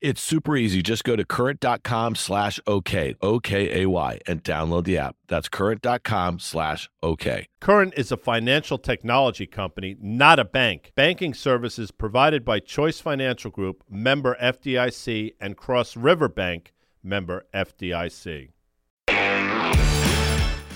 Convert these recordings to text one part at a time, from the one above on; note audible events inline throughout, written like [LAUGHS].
It's super easy. Just go to current.com slash OK, O-K-A-Y, and download the app. That's current.com slash OK. Current is a financial technology company, not a bank. Banking services provided by Choice Financial Group, member FDIC, and Cross River Bank, member FDIC.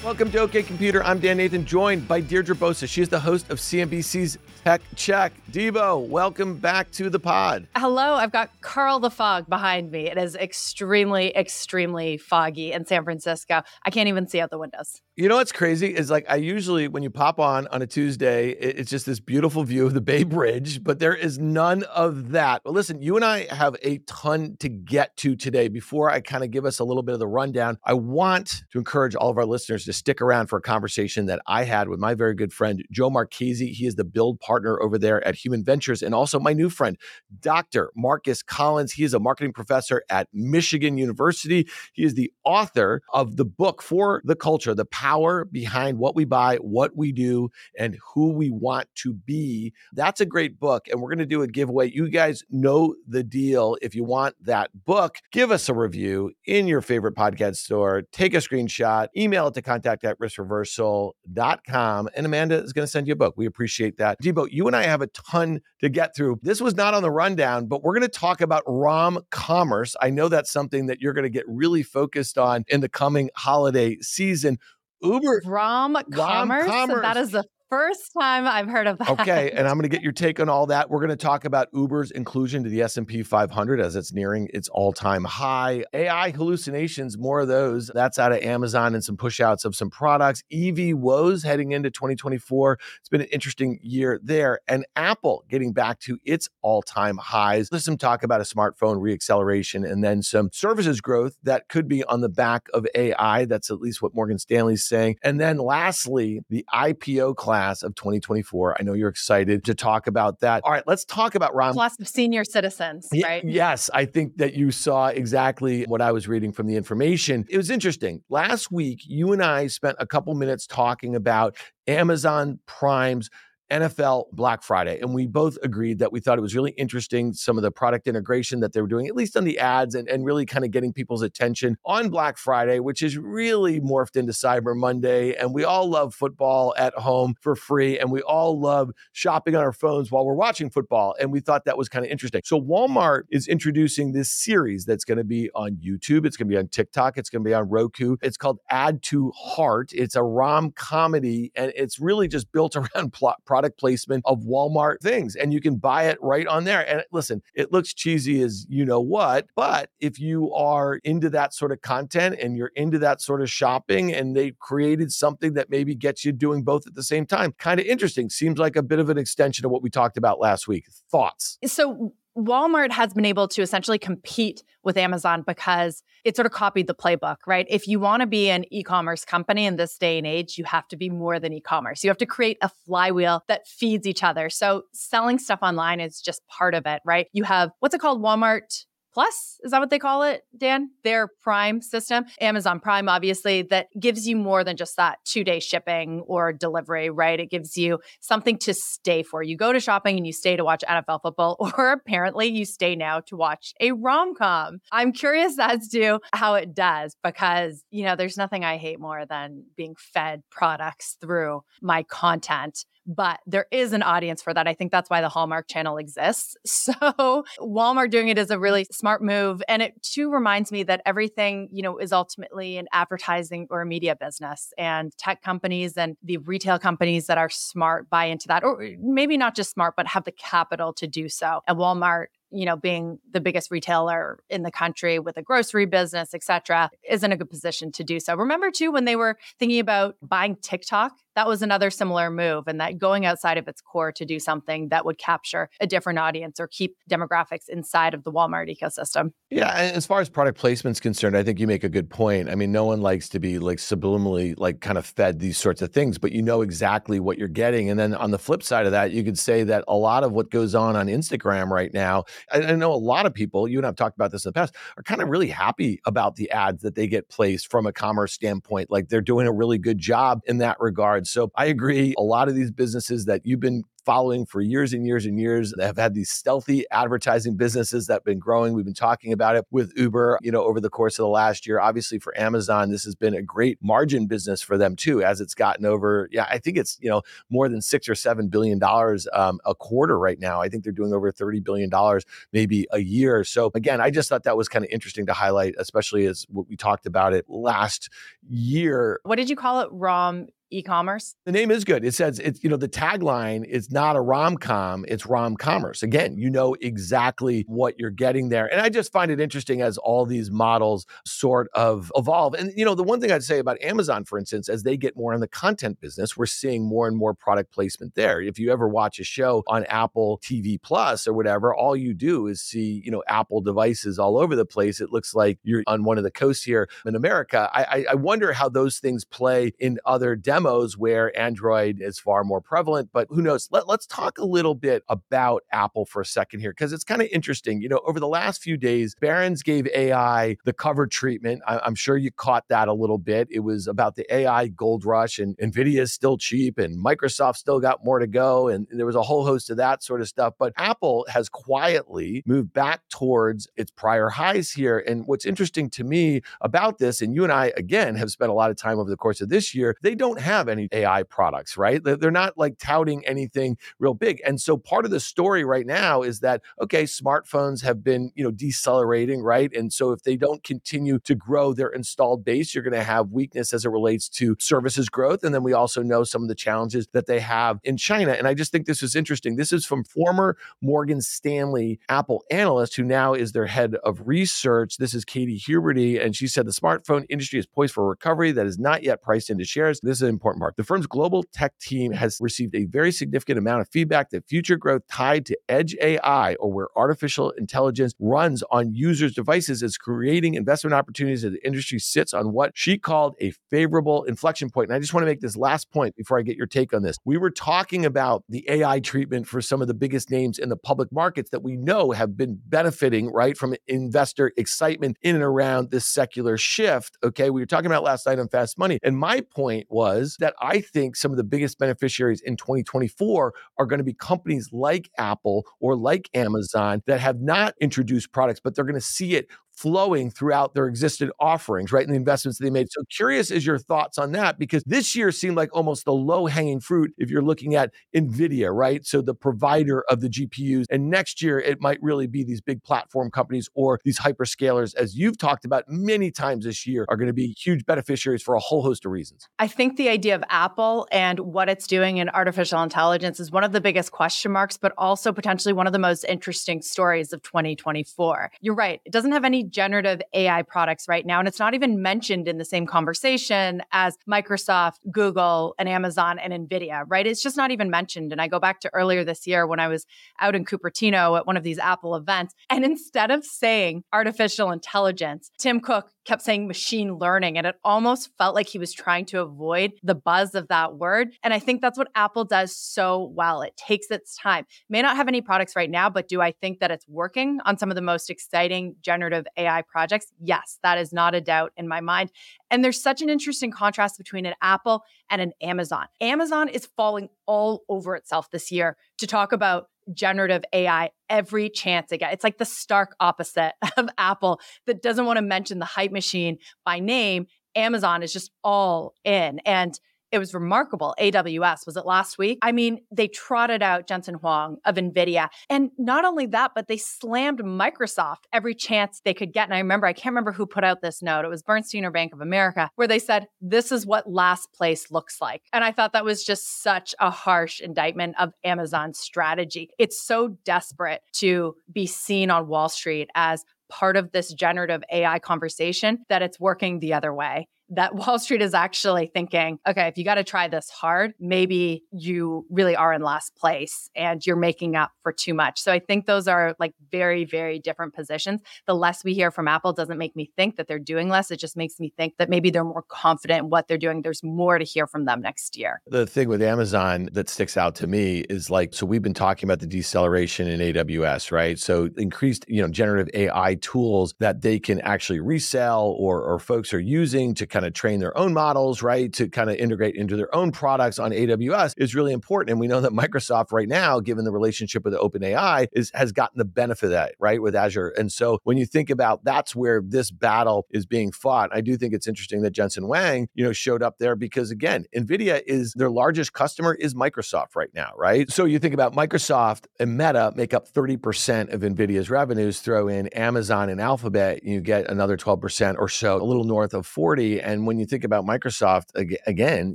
Welcome to OK Computer. I'm Dan Nathan, joined by Deirdre Bosa. She's the host of CNBC's Tech Check. Debo, welcome back to the pod. Hello, I've got Karl the Fog behind me. It is extremely, extremely foggy in San Francisco. I can't even see out the windows. You know what's crazy is like I usually when you pop on on a Tuesday, it's just this beautiful view of the Bay Bridge, but there is none of that. Well, listen, you and I have a ton to get to today. Before I kind of give us a little bit of the rundown, I want to encourage all of our listeners to stick around for a conversation that I had with my very good friend Joe Marchese. He is the build partner over there at Human Ventures, and also my new friend Dr. Marcus Collins. He is a marketing professor at Michigan University. He is the author of the book for the culture, the power behind what we buy, what we do, and who we want to be. That's a great book. And we're going to do a giveaway. You guys know the deal. If you want that book, give us a review in your favorite podcast store. Take a screenshot, email it to contact at riskreversal.com. And Amanda is going to send you a book. We appreciate that. Debo, you and I have a ton to get through. This was not on the rundown, but we're going to talk about ROM commerce. I know that's something that you're going to get really focused on in the coming holiday season. Uber ROM, commerce. commerce. That is the first time I've heard of that. Okay, and I'm going to get [LAUGHS] your take on all that. We're going to talk about Uber's inclusion to the S&P 500 as it's nearing its all-time high. AI hallucinations, more of those. That's out of Amazon and some pushouts of some products. EV woes heading into 2024. It's been an interesting year there. And Apple getting back to its all-time highs. There's some talk about a smartphone reacceleration and then some services growth that could be on the back of AI. That's at least what Morgan Stanley's saying. And then lastly, the IPO class class of 2024. I know you're excited to talk about that. All right, let's talk about Ron. Class of senior citizens, right? yes, I think that you saw exactly what I was reading from the information. It was interesting. Last week, you and I spent a couple minutes talking about Amazon Prime's NFL Black Friday. And we both agreed that we thought it was really interesting, some of the product integration that they were doing, at least on the ads, and, and really kind of getting people's attention on Black Friday, which is really morphed into Cyber Monday. And we all love football at home for free. And we all love shopping on our phones while we're watching football. And we thought that was kind of interesting. So Walmart is introducing this series that's going to be on YouTube, it's going to be on TikTok, it's going to be on Roku. It's called Add to Heart. It's a rom comedy, and it's really just built [LAUGHS] around plot product placement of Walmart things. And you can buy it right on there. And listen, it looks cheesy as you know what, but if you are into that sort of content and you're into that sort of shopping and they created something that maybe gets you doing both at the same time, kind of interesting. Seems like a bit of an extension of what we talked about last week. Thoughts? So Walmart has been able to essentially compete with Amazon because it sort of copied the playbook, right? If you want to be an e commerce company in this day and age, you have to be more than e commerce. You have to create a flywheel that feeds each other. So selling stuff online is just part of it, right? You have what's it called? Walmart Plus, is that what they call it, Dan? Their Prime system, Amazon Prime, obviously, that gives you more than just that two day shipping or delivery, right? It gives you something to stay for. You go to shopping and you stay to watch NFL football, [LAUGHS] or apparently you stay now to watch a rom com. I'm curious as to how it does because, you know, there's nothing I hate more than being fed products through my content but there is an audience for that. I think that's why the Hallmark channel exists. [LAUGHS] So Walmart doing it is a really smart move. And it too reminds me that everything, you know, is ultimately an advertising or a media business. And tech companies and the retail companies that are smart buy into that, or maybe not just smart, but have the capital to do so. And Walmart you know being the biggest retailer in the country with a grocery business et cetera is in a good position to do so remember too when they were thinking about buying tiktok that was another similar move and that going outside of its core to do something that would capture a different audience or keep demographics inside of the Walmart ecosystem. Yeah, as far as product placement's concerned, I think you make a good point. I mean, no one likes to be like subliminally like kind of fed these sorts of things, but you know exactly what you're getting. And then on the flip side of that, you could say that a lot of what goes on on Instagram right now, I, I know a lot of people, you and I've talked about this in the past, are kind of really happy about the ads that they get placed from a commerce standpoint. Like they're doing a really good job in that regard. So I agree. A lot of these businesses that you've been following for years and years and years. They have had these stealthy advertising businesses that have been growing. We've been talking about it with Uber, you know, over the course of the last year. Obviously, for Amazon, this has been a great margin business for them too, as it's gotten over. Yeah, I think it's you know more than six or seven billion dollars um, a quarter right now. I think they're doing over thirty billion dollars maybe a year. So again, I just thought that was kind of interesting to highlight, especially as what we talked about it last year. What did you call it? ROM e-commerce? The name is good. It says it's you know the tagline is not a rom com, it's rom commerce. Again, you know exactly what you're getting there, and I just find it interesting as all these models sort of evolve. And you know the one thing I'd say about Amazon, for instance, as they get more in the content business, we're seeing more and more product placement there. If you ever watch a show on Apple TV Plus or whatever, all you do is see you know Apple devices all over the place. It looks like you're on one of the coasts here in America. I, I wonder how those things play in other demos demos where Android is far more prevalent, but who knows? Let, let's talk a little bit about Apple for a second here, because it's kind of interesting. You know, over the last few days, Barron's gave AI the cover treatment. I, am sure you caught that a little bit. It was about the AI gold rush, and NVIDIA is still cheap, and Microsoft still got more to go. And there was a whole host of that sort of stuff. But Apple has quietly moved back towards its prior highs here. And what's interesting to me about this, and you and I, again, have spent a lot of time over the course of this year, they don't have have any AI products, right? They're not like touting anything real big. And so part of the story right now is that, okay, smartphones have been, you know, decelerating, right? And so if they don't continue to grow their installed base, you're going to have weakness as it relates to services growth. And then we also know some of the challenges that they have in China. And I just think this is interesting. This is from former Morgan Stanley Apple analyst who now is their head of research. This is Katie Huberty. And she said the smartphone industry is poised for recovery that is not yet priced into shares. This is important part. The firm's global tech team mm. has received a very significant amount of feedback that future growth tied to edge AI or where artificial intelligence runs on users' devices is creating investment opportunities as the industry sits on what she called a favorable inflection point. And I just want to make this last point before I get your take on this. We were talking about the AI treatment for some of the biggest names in the public markets that we know have been benefiting, right, from investor excitement in and around this secular shift. Okay. We were talking about last night on Fast Money. And my point was that I think some of the biggest beneficiaries in 2024 are going to be companies like Apple or like Amazon that have not introduced products, but they're going to see it flowing throughout their existing offerings, right? And the investments they made. So curious is your thoughts on that because this year seemed like almost the low hanging fruit if you're looking at Nvidia, right? So the provider of the GPUs. And next year it might really be these big platform companies or these hyperscalers, as you've talked about many times this year, are going to be huge beneficiaries for a whole host of reasons. I think the idea of Apple and what it's doing in artificial intelligence is one of the biggest question marks, but also potentially one of the most interesting stories of 2024. You're right. It doesn't have any generative AI products right now. And it's not even mentioned in the same conversation as Microsoft, Google, and Amazon and NVIDIA, right? It's just not even mentioned. And I go back to earlier this year when I was out in Cupertino at one of these Apple events. And [LAUGHS] instead of saying artificial intelligence, Tim Cook kept saying machine learning. And it almost felt like he was trying to avoid the buzz of that word. And I think that's what Apple does so well. It takes its time. May not have any products right now, but do I think that it's working on some of the most exciting generative AI projects? Yes, that is not a doubt in my mind. And there's such an interesting contrast between an Apple and an Amazon. Amazon is falling all over itself this year to talk about generative AI every chance it gets. It's like the stark opposite [LAUGHS] of Apple that doesn't want to mention the hype machine by name. Amazon is just all in. And it was remarkable. AWS, was it last week? I mean, they trotted out Jensen Huang of NVIDIA. And not only that, but they slammed Microsoft every chance they could get. And I remember, I can't remember who put out this note. It was Bernstein or Bank of America, where they said, this is what last place looks like. And I thought that was just such a harsh indictment of Amazon's strategy. It's so desperate to be seen on Wall Street as part of this generative AI conversation that it's working the other way that [LAUGHS] Wall Street is actually thinking, okay, if you got to try this hard, maybe you really are in last place and you're making up for too much. So I think those are like very, very different positions. The less we hear from Apple doesn't make me think that they're doing less. It just makes me think that maybe they're more confident in what they're doing. There's more to hear from them next year. The thing with Amazon that sticks out to me is like, so we've been talking about the deceleration in AWS, right? So increased, you know, generative AI tools that they can actually resell or, or folks are using to kind of train their own models, right? To kind of integrate into their own products on AWS is really important. And we know that Microsoft right now, given the relationship with OpenAI, is has gotten the benefit of that, right? With Azure. And so when you think about that's where this battle is being fought, I do think it's interesting that Jensen Huang, you know, showed up there because again, NVIDIA is their largest customer is Microsoft right now, right? So you think about Microsoft and Meta make up 30% of NVIDIA's revenues, throw in Amazon and Alphabet, you get another 12% or so, a little north of 40. And when you think about Microsoft again,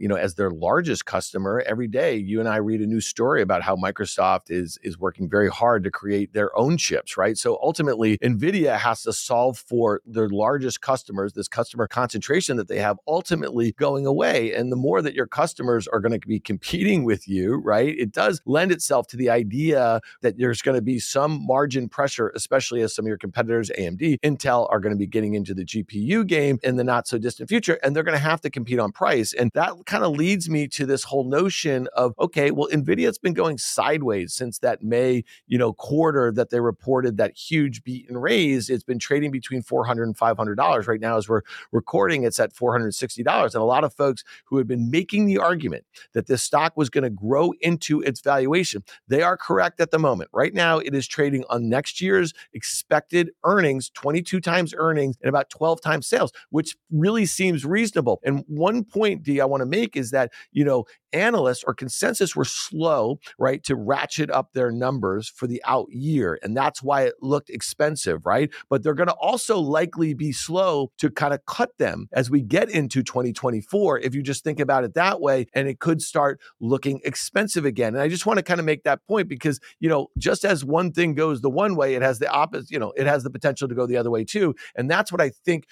you know, as their largest customer, every day you and I read a new story about how Microsoft is is working very hard to create their own chips, right? So ultimately, NVIDIA has to solve for their largest customers, this customer concentration that they have ultimately going away. And the more that your customers are going to be competing with you, right? It does lend itself to the idea that there's going to be some margin pressure, especially as some of your competitors, AMD, Intel, are going to be getting into the GPU game in the not so distant future. And they're going to have to compete on price. And that kind of leads me to this whole notion of, okay, well, NVIDIA's been going sideways since that May, you know, quarter that they reported that huge beat and raise. It's been trading between $400 and $500. Right now, as we're recording, it's at $460. And a lot of folks who have been making the argument that this stock was going to grow into its valuation, they are correct at the moment. Right now, it is trading on next year's expected earnings, 22 times earnings and about 12 times sales, which really seems reasonable. And one point, D, I want to make is that, you know, analysts or consensus were slow, right, to ratchet up their numbers for the out year. And that's why it looked expensive, right? But they're going to also likely be slow to kind of cut them as we get into 2024, if you just think about it that way. And it could start looking expensive again. And I just want to kind of make that point because, you know, just as one thing goes the one way, it has the opposite, you know, it has the potential to go the other way too. And that's what I think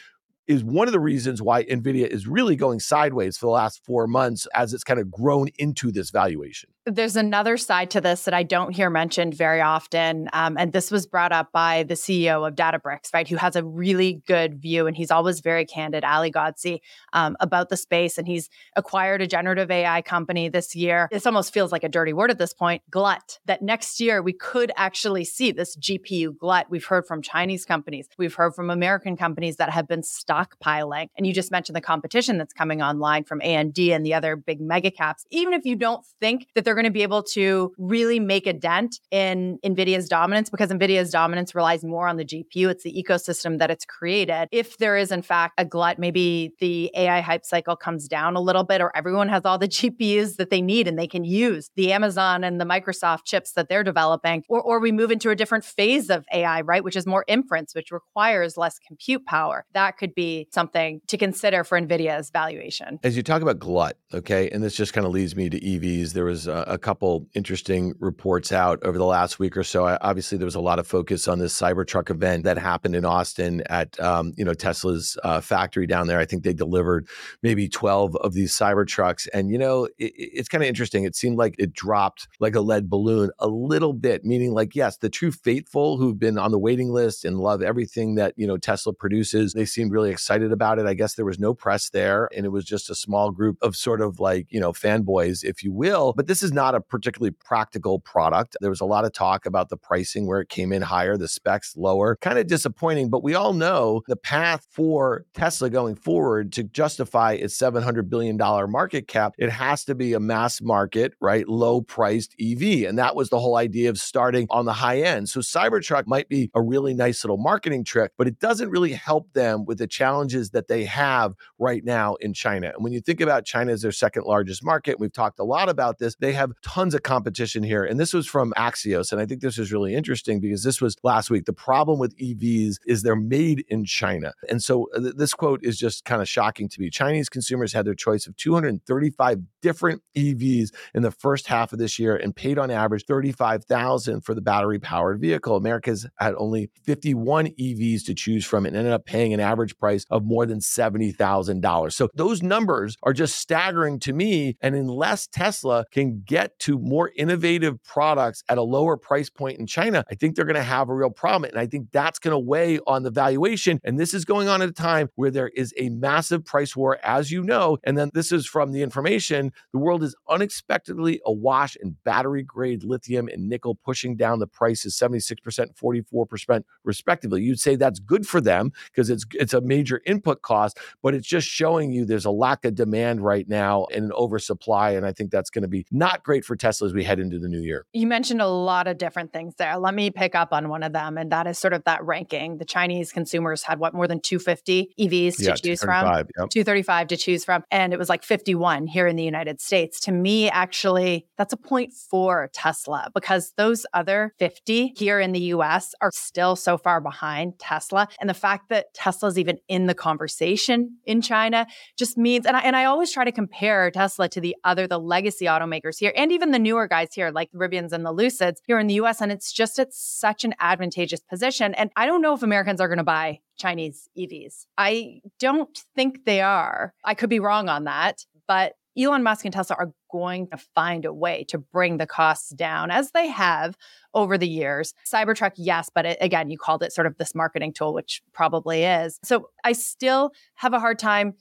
is one of the reasons why Nvidia is really going sideways for the last four months as it's kind of grown into this valuation. There's another side to this that I don't hear mentioned very often. Um, and this was brought up by the CEO of Databricks, right, who has a really good view and he's always very candid, Ali Ghodsi, um, about the space. And he's acquired a generative AI company this year. This almost feels like a dirty word at this point glut, that next year we could actually see this GPU glut. We've heard from Chinese companies, we've heard from American companies that have been stockpiling. And you just mentioned the competition that's coming online from AMD and the other big mega caps. Even if you don't think that they're going to be able to really make a dent in NVIDIA's dominance because NVIDIA's dominance relies more on the GPU. It's the ecosystem that it's created. If there is, in fact, a glut, maybe the AI hype cycle comes down a little bit, or everyone has all the [LAUGHS] GPUs that they need and they can use the Amazon and the Microsoft chips that they're developing, or, or we move into a different phase of AI, right, which is more inference, which requires less compute power. That could be something to consider for NVIDIA's valuation. As you talk about glut, okay, and this just kind of leads me to EVs. There was uh, a couple interesting reports out over the last week or so. I, obviously, there was a lot of focus on this Cybertruck event that happened in Austin at um, you know Tesla's uh, factory down there. I think they delivered maybe twelve of these Cybertrucks, and you know it, it's kind of interesting. It seemed like it dropped like a lead balloon a little bit, meaning like yes, the true faithful who've been on the waiting list and love everything that you know Tesla produces, they seemed really excited about it. I guess there was no press there, and it was just a small group of sort of like you know fanboys, if you will. But this is not a particularly practical product. There was a lot of talk about the pricing where it came in higher, the specs lower. Kind of disappointing, but we all know the path for Tesla going forward to justify its $700 billion market cap, it has to be a mass market, right? Low priced EV. And that was the whole idea of starting on the high end. So Cybertruck might be a really nice little marketing trick, but it doesn't really help them with the challenges that they have right now in China. And when you think about China as their second largest market, we've talked a lot about this, they have tons of competition here. And this was from Axios. And I think this is really interesting because this was last week. The problem with EVs is they're made in China. And so uh, th- this quote is just kind of shocking to me. Chinese consumers had their choice of 235 different EVs in the first half of this year and paid on average 35,000 for the battery powered vehicle. America's had only 51 EVs to choose from and ended up paying an average price price of more than $70,000. So those numbers are just staggering to me. And unless Tesla can get to more innovative products at a lower price point in China, I think they're going to have a real problem. And I think that's going to weigh on the valuation. And this is going on at a time where there is a massive price war, as you know. And then this is from the information the world is unexpectedly awash in battery grade lithium and nickel, pushing down the prices 76%, 44%, respectively. You'd say that's good for them because it's it's a major input cost, but it's just showing you there's a lack of demand right now and an oversupply. And I think that's going to be not great for Tesla as we head into the new year. You mentioned a lot of different things there. Let me pick up on one of them, and that is sort of that ranking. The Chinese consumers had what more than 250 EVs Yeah, to choose from. 235, yep. 235 to choose from. And it was like 51 here in the United States. To me, actually, that's a point for Tesla because those other 50 here in the US are still so far behind Tesla. And the fact that Tesla's even in the conversation in China just means, and I, and I always try to compare Tesla to the other, the legacy automakers here, and even the newer guys here, like the Rivians and the Lucids here in the US. And it's just at such an advantageous position. And I don't know if Americans are going to buy Chinese EVs. I don't think they are. I could be wrong on that, but Elon Musk and Tesla are going to find a way to bring the costs down as they have over the years. Cybertruck, yes, but it, again, you called it sort of this marketing tool, which probably is. So I still have a hard time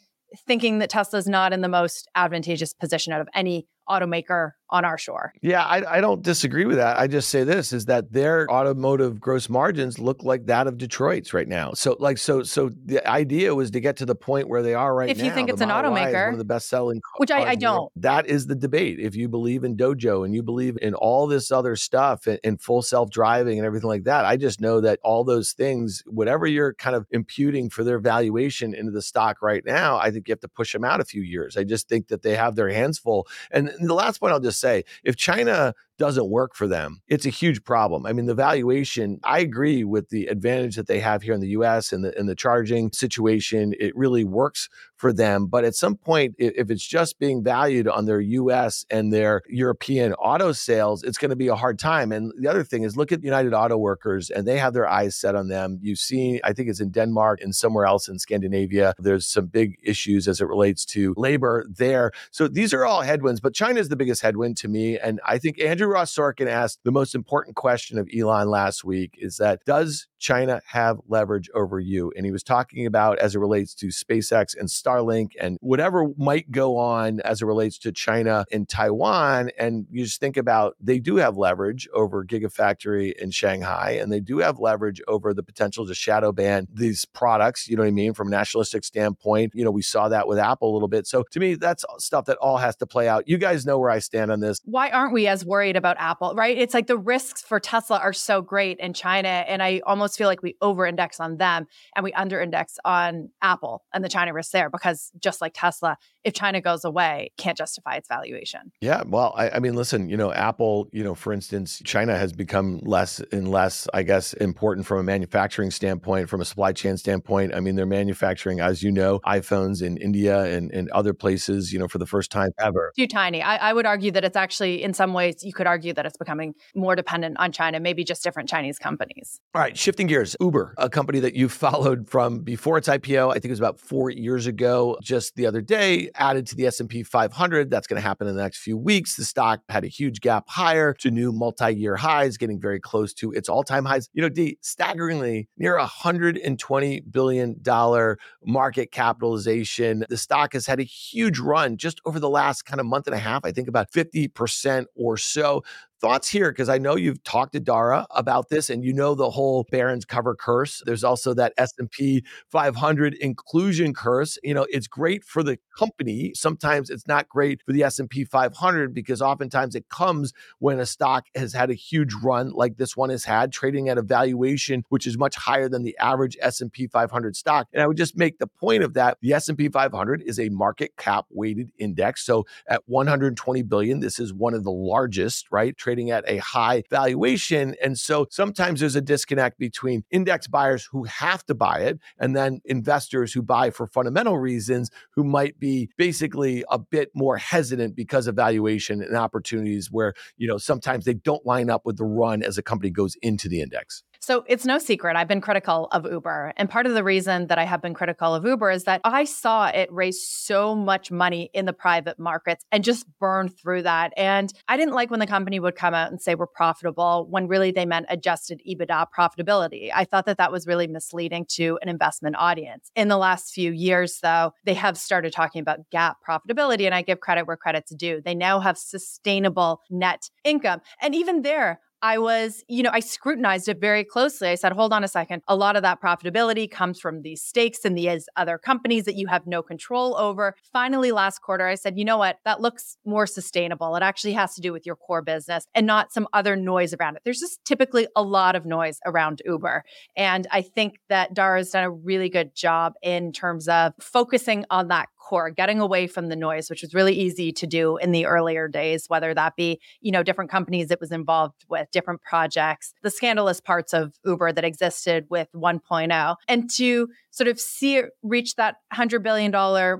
thinking that Tesla is not in the most advantageous position out of any automaker on our shore. Yeah, I, I don't disagree with that. I just say this is that their automotive gross margins look like that of Detroit's right now. So like so so the idea was to get to the point where they are right If now. you think it's an Model Y is automaker, one of the best selling which I- I don't. That is the debate. If you believe in Dojo and you believe in all this other stuff and, and full self driving and everything like that, I just know that all those things, whatever you're kind of imputing for their valuation into the stock right now, I think you have to push them out a few years. I just think that they have their hands full. And the last point I'll just say if China doesn't work for them, it's a huge problem. I mean, the valuation, I agree with the advantage that they have here in the US and the and the charging situation. It really works for them. But at some point, if it's just being valued on their US and their European auto sales, it's going to be a hard time. And the other thing is look at United Auto Workers and they have their eyes set on them. You've seen, I think it's in Denmark and somewhere else in Scandinavia, there's some big issues as it relates to labor there. So these are all headwinds, but China is the biggest headwind to me. And I think Andrew Ross Sorkin asked the most important question of Elon last week is that does China have leverage over you? And he was talking about as it relates to SpaceX and Starlink and whatever might go on as it relates to China and Taiwan. And you just think about they do have leverage over Gigafactory in Shanghai, and they do have leverage over the potential to shadow ban these products. You know what I mean? From a nationalistic standpoint, you know, we saw that with Apple a little bit. So to me, that's stuff that all has to play out. You guys know where I stand on this. Why aren't we as worried about Apple, right? It's like the risks for Tesla are so great in China. And I almost feel like we over index on them and we under index on Apple and the China risks there because just like Tesla, if China goes away, can't justify its valuation. Yeah, well, I, I mean, listen, you know, Apple, you know, for instance, China has become less and less, I guess, important from a manufacturing standpoint, from a supply chain standpoint. I mean, they're manufacturing, as you know, iPhones in India and, and other places, you know, for the first time ever. Too tiny. I, I would argue that it's actually, in some ways, you could argue that it's becoming more dependent on China, maybe just different Chinese companies. All right, shifting gears. Uber, a company that you followed from before its IPO, I think it was about four years ago, just the other day, added to the S&P 500. That's going to happen in the next few weeks. The stock had a huge gap higher to new multi-year highs, getting very close to its all-time highs. You know, D, staggeringly near 120 billion dollar market capitalization. The stock has had a huge run just over the last kind of month and a half. I think about 50% or so thoughts here because i know you've talked to dara about this and you know the whole barron's cover curse. There's also that s&p 500 inclusion curse. You know it's great for the company. Sometimes it's not great for the s&p 500 because oftentimes it comes when a stock has had a huge run like this one has had trading at a valuation which is much higher than the average s&p 500 stock. And i would just make the point of that the s&p 500 is a market cap weighted index. So at 120 billion this is one of the largest right trading at a high valuation. And so sometimes there's a disconnect between index buyers who have to buy it and then investors who buy for fundamental reasons who might be basically a bit more hesitant because of valuation and opportunities where, you know, sometimes they don't line up with the run as a company goes into the index. So it's no secret. I've been critical of Uber. And part of the reason that I have been critical of Uber is that I saw it raise so much money in the private markets and just burn through that. And I didn't like when the company would come out and say we're profitable when really they meant adjusted EBITDA profitability. I thought that that was really misleading to an investment audience. In the last few years, though, they have started talking about GAAP profitability. And I give credit where credit's due. They now have sustainable net income. And even there, I was, you know, I scrutinized it very closely. I said, hold on a second. A lot of that profitability comes from these stakes in these other companies that you have no control over. Finally, last quarter, I said, you know what? That looks more sustainable. It actually has to do with your core business and not some other noise around it. There's just typically a lot of noise around Uber. And I think that Dara has done a really good job in terms of focusing on that core, getting away from the noise, which was really easy to do in the earlier days, whether that be, you know, different companies it was involved with, different projects, the scandalous parts of Uber that existed with 1.0, and to sort of see it reach that $100 billion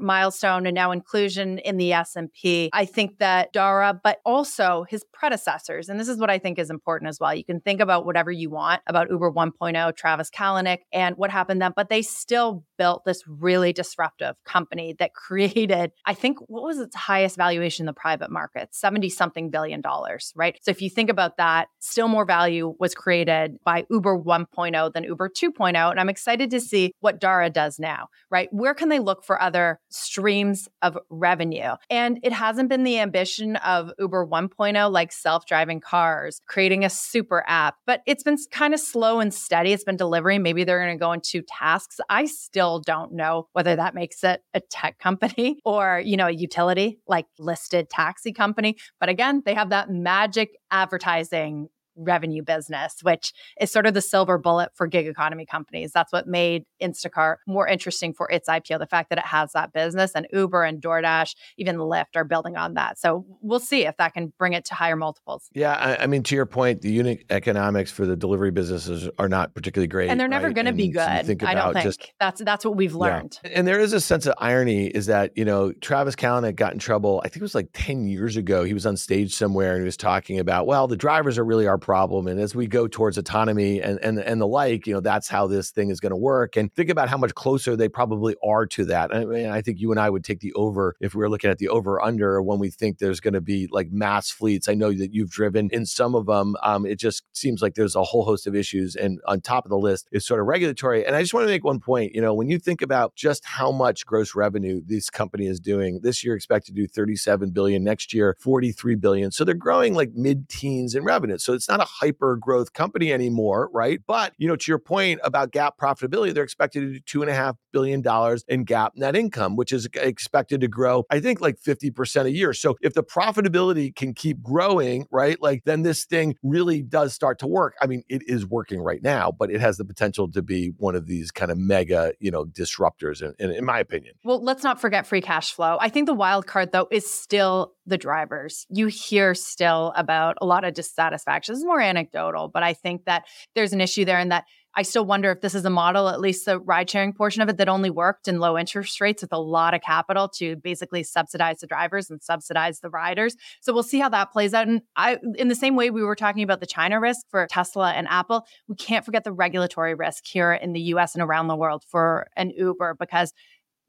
milestone and now inclusion in the S&P. I think that Dara, but also his predecessors, and this is what I think is important as well. You can think about whatever you want about Uber 1.0, Travis Kalanick, and what happened then, but they still built this really disruptive company that [LAUGHS] created, I think, what was its highest valuation in the private market? 70 something billion dollars, right? So if you think about that, still more value was created by Uber 1.0 than Uber 2.0. And I'm excited to see what Dara does now, right? Where can they look for other streams of revenue? And it hasn't been the ambition of Uber 1.0, like self driving cars, creating a super app, but it's been kind of slow and steady. It's been delivering. Maybe they're going to go into tasks. I still don't know whether that makes it a tech company [LAUGHS] or, you know, a utility like listed taxi company. But again, they have that magic advertising revenue business, which is sort of the silver bullet for gig economy companies. That's what made Instacart more interesting for its IPO, the fact that it has that business and Uber and DoorDash, even Lyft are building on that. So we'll see if that can bring it to higher multiples. Yeah. I, I mean, to your point, the unit economics for the delivery businesses are not particularly great. And they're never right? going to be good. I don't think just, that's, that's what we've learned. Yeah. And there is a sense of irony is that, you know, Travis Kalanick got in trouble, I think it was like 10 years ago. He was on stage somewhere and he was talking about, well, the drivers are really our problem. And as we go towards autonomy and and and the like, you know, that's how this thing is going to work. And think about how much closer they probably are to that. I mean, I think you and I would take the over if we were looking at the over under when we think there's going to be like mass fleets. I know that you've driven in some of them. Um, it just seems like there's a whole host of issues, and on top of the list is sort of regulatory. And I just want to make one point. You know, when you think about just how much gross revenue this company is doing this year, expected to do 37 billion. Next year, 43 billion. So they're growing like mid-teens in revenue. So it's not a hyper hyper growth company anymore, right? But, you know, to your point about GAAP profitability, they're expected to do two and a half billion dollars in GAAP net income, which is expected to grow, I think, like 50% a year. So if the profitability can keep growing, right, like then this thing really does start to work. I mean, it is working right now, but it has the potential to be one of these kind of mega, you know, disruptors, in, in, in my opinion. Well, let's not forget free cash flow. I think the wild card, though, is still the drivers. You hear still about a lot of dissatisfaction. It's more anecdotal, but I think that there's an issue there and that I still wonder if this is a model, at least the ride sharing portion of it, that only worked in low interest rates with a lot of capital to basically subsidize the drivers and subsidize the riders. So we'll see how that plays out. And I, in the same way we were talking about the China risk for Tesla and Apple, we can't forget the regulatory risk here in the US and around the world for an Uber because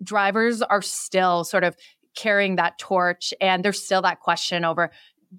drivers are still sort of carrying that torch. And there's still that question over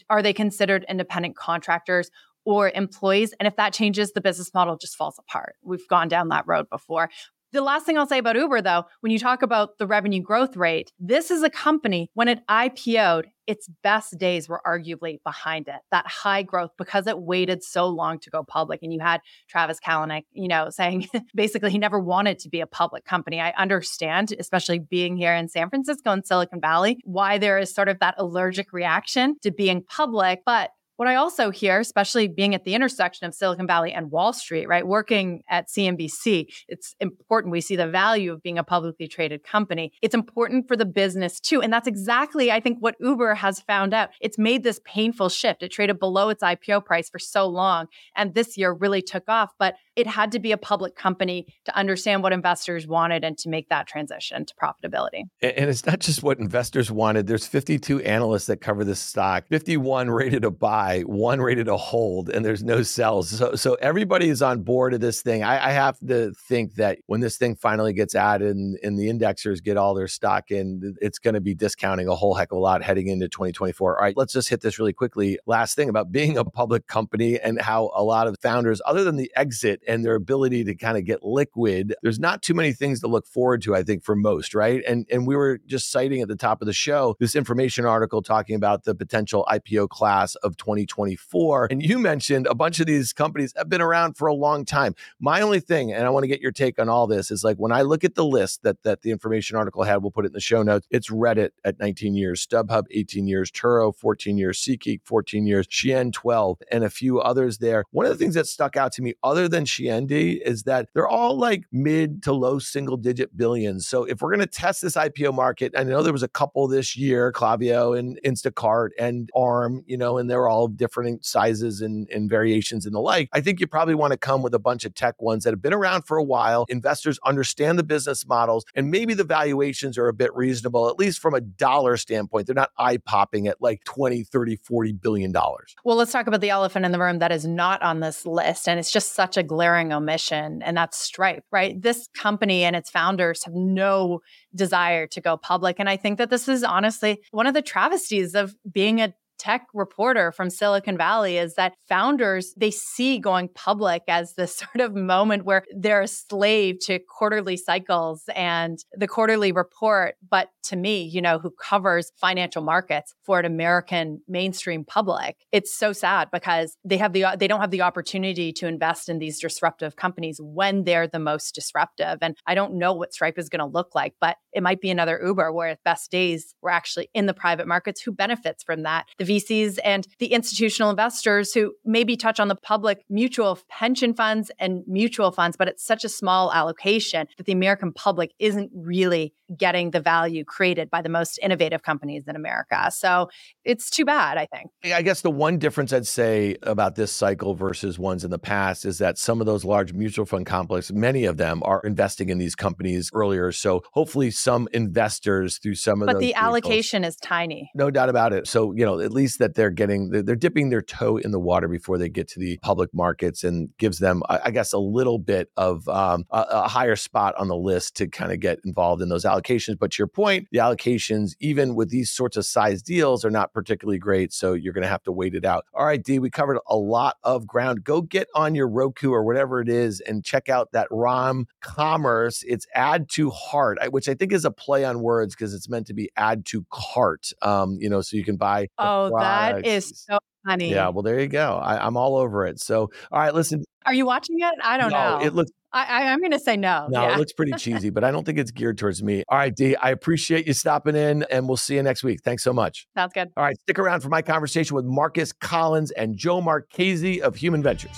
are they considered independent contractors or employees? And if that changes, the business model just falls apart. We've gone down that road before. The last thing I'll say about Uber, though, when you talk about the revenue growth rate, this is a company, when it IPO'd, its best days were arguably behind it. That high growth because it waited so long to go public. And you had Travis Kalanick, you know, saying [LAUGHS] basically he never wanted to be a public company. I understand, especially being here in San Francisco and Silicon Valley, why there is sort of that allergic reaction to being public. But what I also hear, especially being at the intersection of Silicon Valley and Wall Street, right, working at CNBC, it's important. We see the value of being a publicly traded company. It's important for the business too. And that's exactly, I think, what Uber has found out. It's made this painful shift. It traded below its IPO price for so long. And this year really took off. But it had to be a public company to understand what investors wanted and to make that transition to profitability. And it's not just what investors wanted. There's 52 analysts that cover this stock, 51 rated a buy, one rated a hold, and there's no sells. So, so everybody is on board of this thing. I, I have to think that when this thing finally gets added and, and the indexers get all their stock in, it's going to be discounting a whole heck of a lot heading into 2024. All right, let's just hit this really quickly. Last thing about being a public company and how a lot of founders, other than the exit and their ability to kind of get liquid, there's not too many things to look forward to, I think, for most, right? And and we were just citing at the top of the show this information article talking about the potential IPO class of 2024. And you mentioned a bunch of these companies have been around for a long time. My only thing, and I want to get your take on all this, is like when I look at the list that that the information article had, we'll put it in the show notes. It's Reddit at 19 years, StubHub 18 years, Turo 14 years, SeatGeek 14 years, Shein 12, and a few others there. One of the things that stuck out to me, other than Is that they're all like mid to low single digit billions. So if we're going to test this IPO market, I know there was a couple this year, Klaviyo and Instacart and Arm, you know, and they're all different sizes and, and variations and the like. I think you probably want to come with a bunch of tech ones that have been around for a while. Investors understand the business models and maybe the valuations are a bit reasonable, at least from a dollar standpoint. They're not eye popping at like 20, 30, 40 billion dollars. Well, let's talk about the elephant in the room that is not on this list. And it's just such a glaring omission, and that's Stripe, right? This company and its founders have no desire to go public. And I think that this is honestly one of the travesties of being a tech reporter from Silicon Valley is that founders they see going public as this [LAUGHS] sort of moment where they're a slave to quarterly cycles and the quarterly report. But to me you know who covers financial markets for an American mainstream public it's so sad because they have the they don't have the opportunity to invest in these disruptive companies when they're the most disruptive. And I don't know what Stripe is going to look like but it might be another Uber where at best days we're actually in the private markets who benefits from that the VCs and the institutional investors who maybe touch on the public mutual pension funds and mutual funds, but it's such a small allocation that the American public isn't really getting the value created by the most innovative companies in America. So it's too bad, I think. I guess the one difference I'd say about this cycle versus ones in the past is that some of those large mutual fund complexes, many of them are investing in these companies earlier. So hopefully some investors through some of but the vehicles- allocation is tiny. No doubt about it. So, you know, at least that they're getting, they're they're dipping their toe in the water before they get to the public markets and gives them, I I guess, a little bit of um, a, a higher spot on the list to kind of get involved in those allocations. But to your point, the allocations, even with these sorts of size deals, are not particularly great. So you're going to have to wait it out. All right, D, we covered a lot of ground. Go get on your Roku or whatever it is and check out that ROM commerce. It's add to heart, which I think is a play on words because it's meant to be add to cart. Um, you know, so you can buy. Oh, that is so funny. Yeah, well, there you go. I, I'm all over it. So, all right, listen. Are you watching it? I don't no, know. It looks I, I'm going to say no. no, yeah. it looks pretty cheesy, but I don't think it's geared towards me. All right, D, I appreciate you stopping in, and we'll see you next week. Thanks so much. Sounds good. All right, stick around for my conversation with Marcus Collins and Joe Marchese of Human Ventures.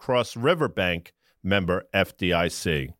Cross River Bank, member FDIC.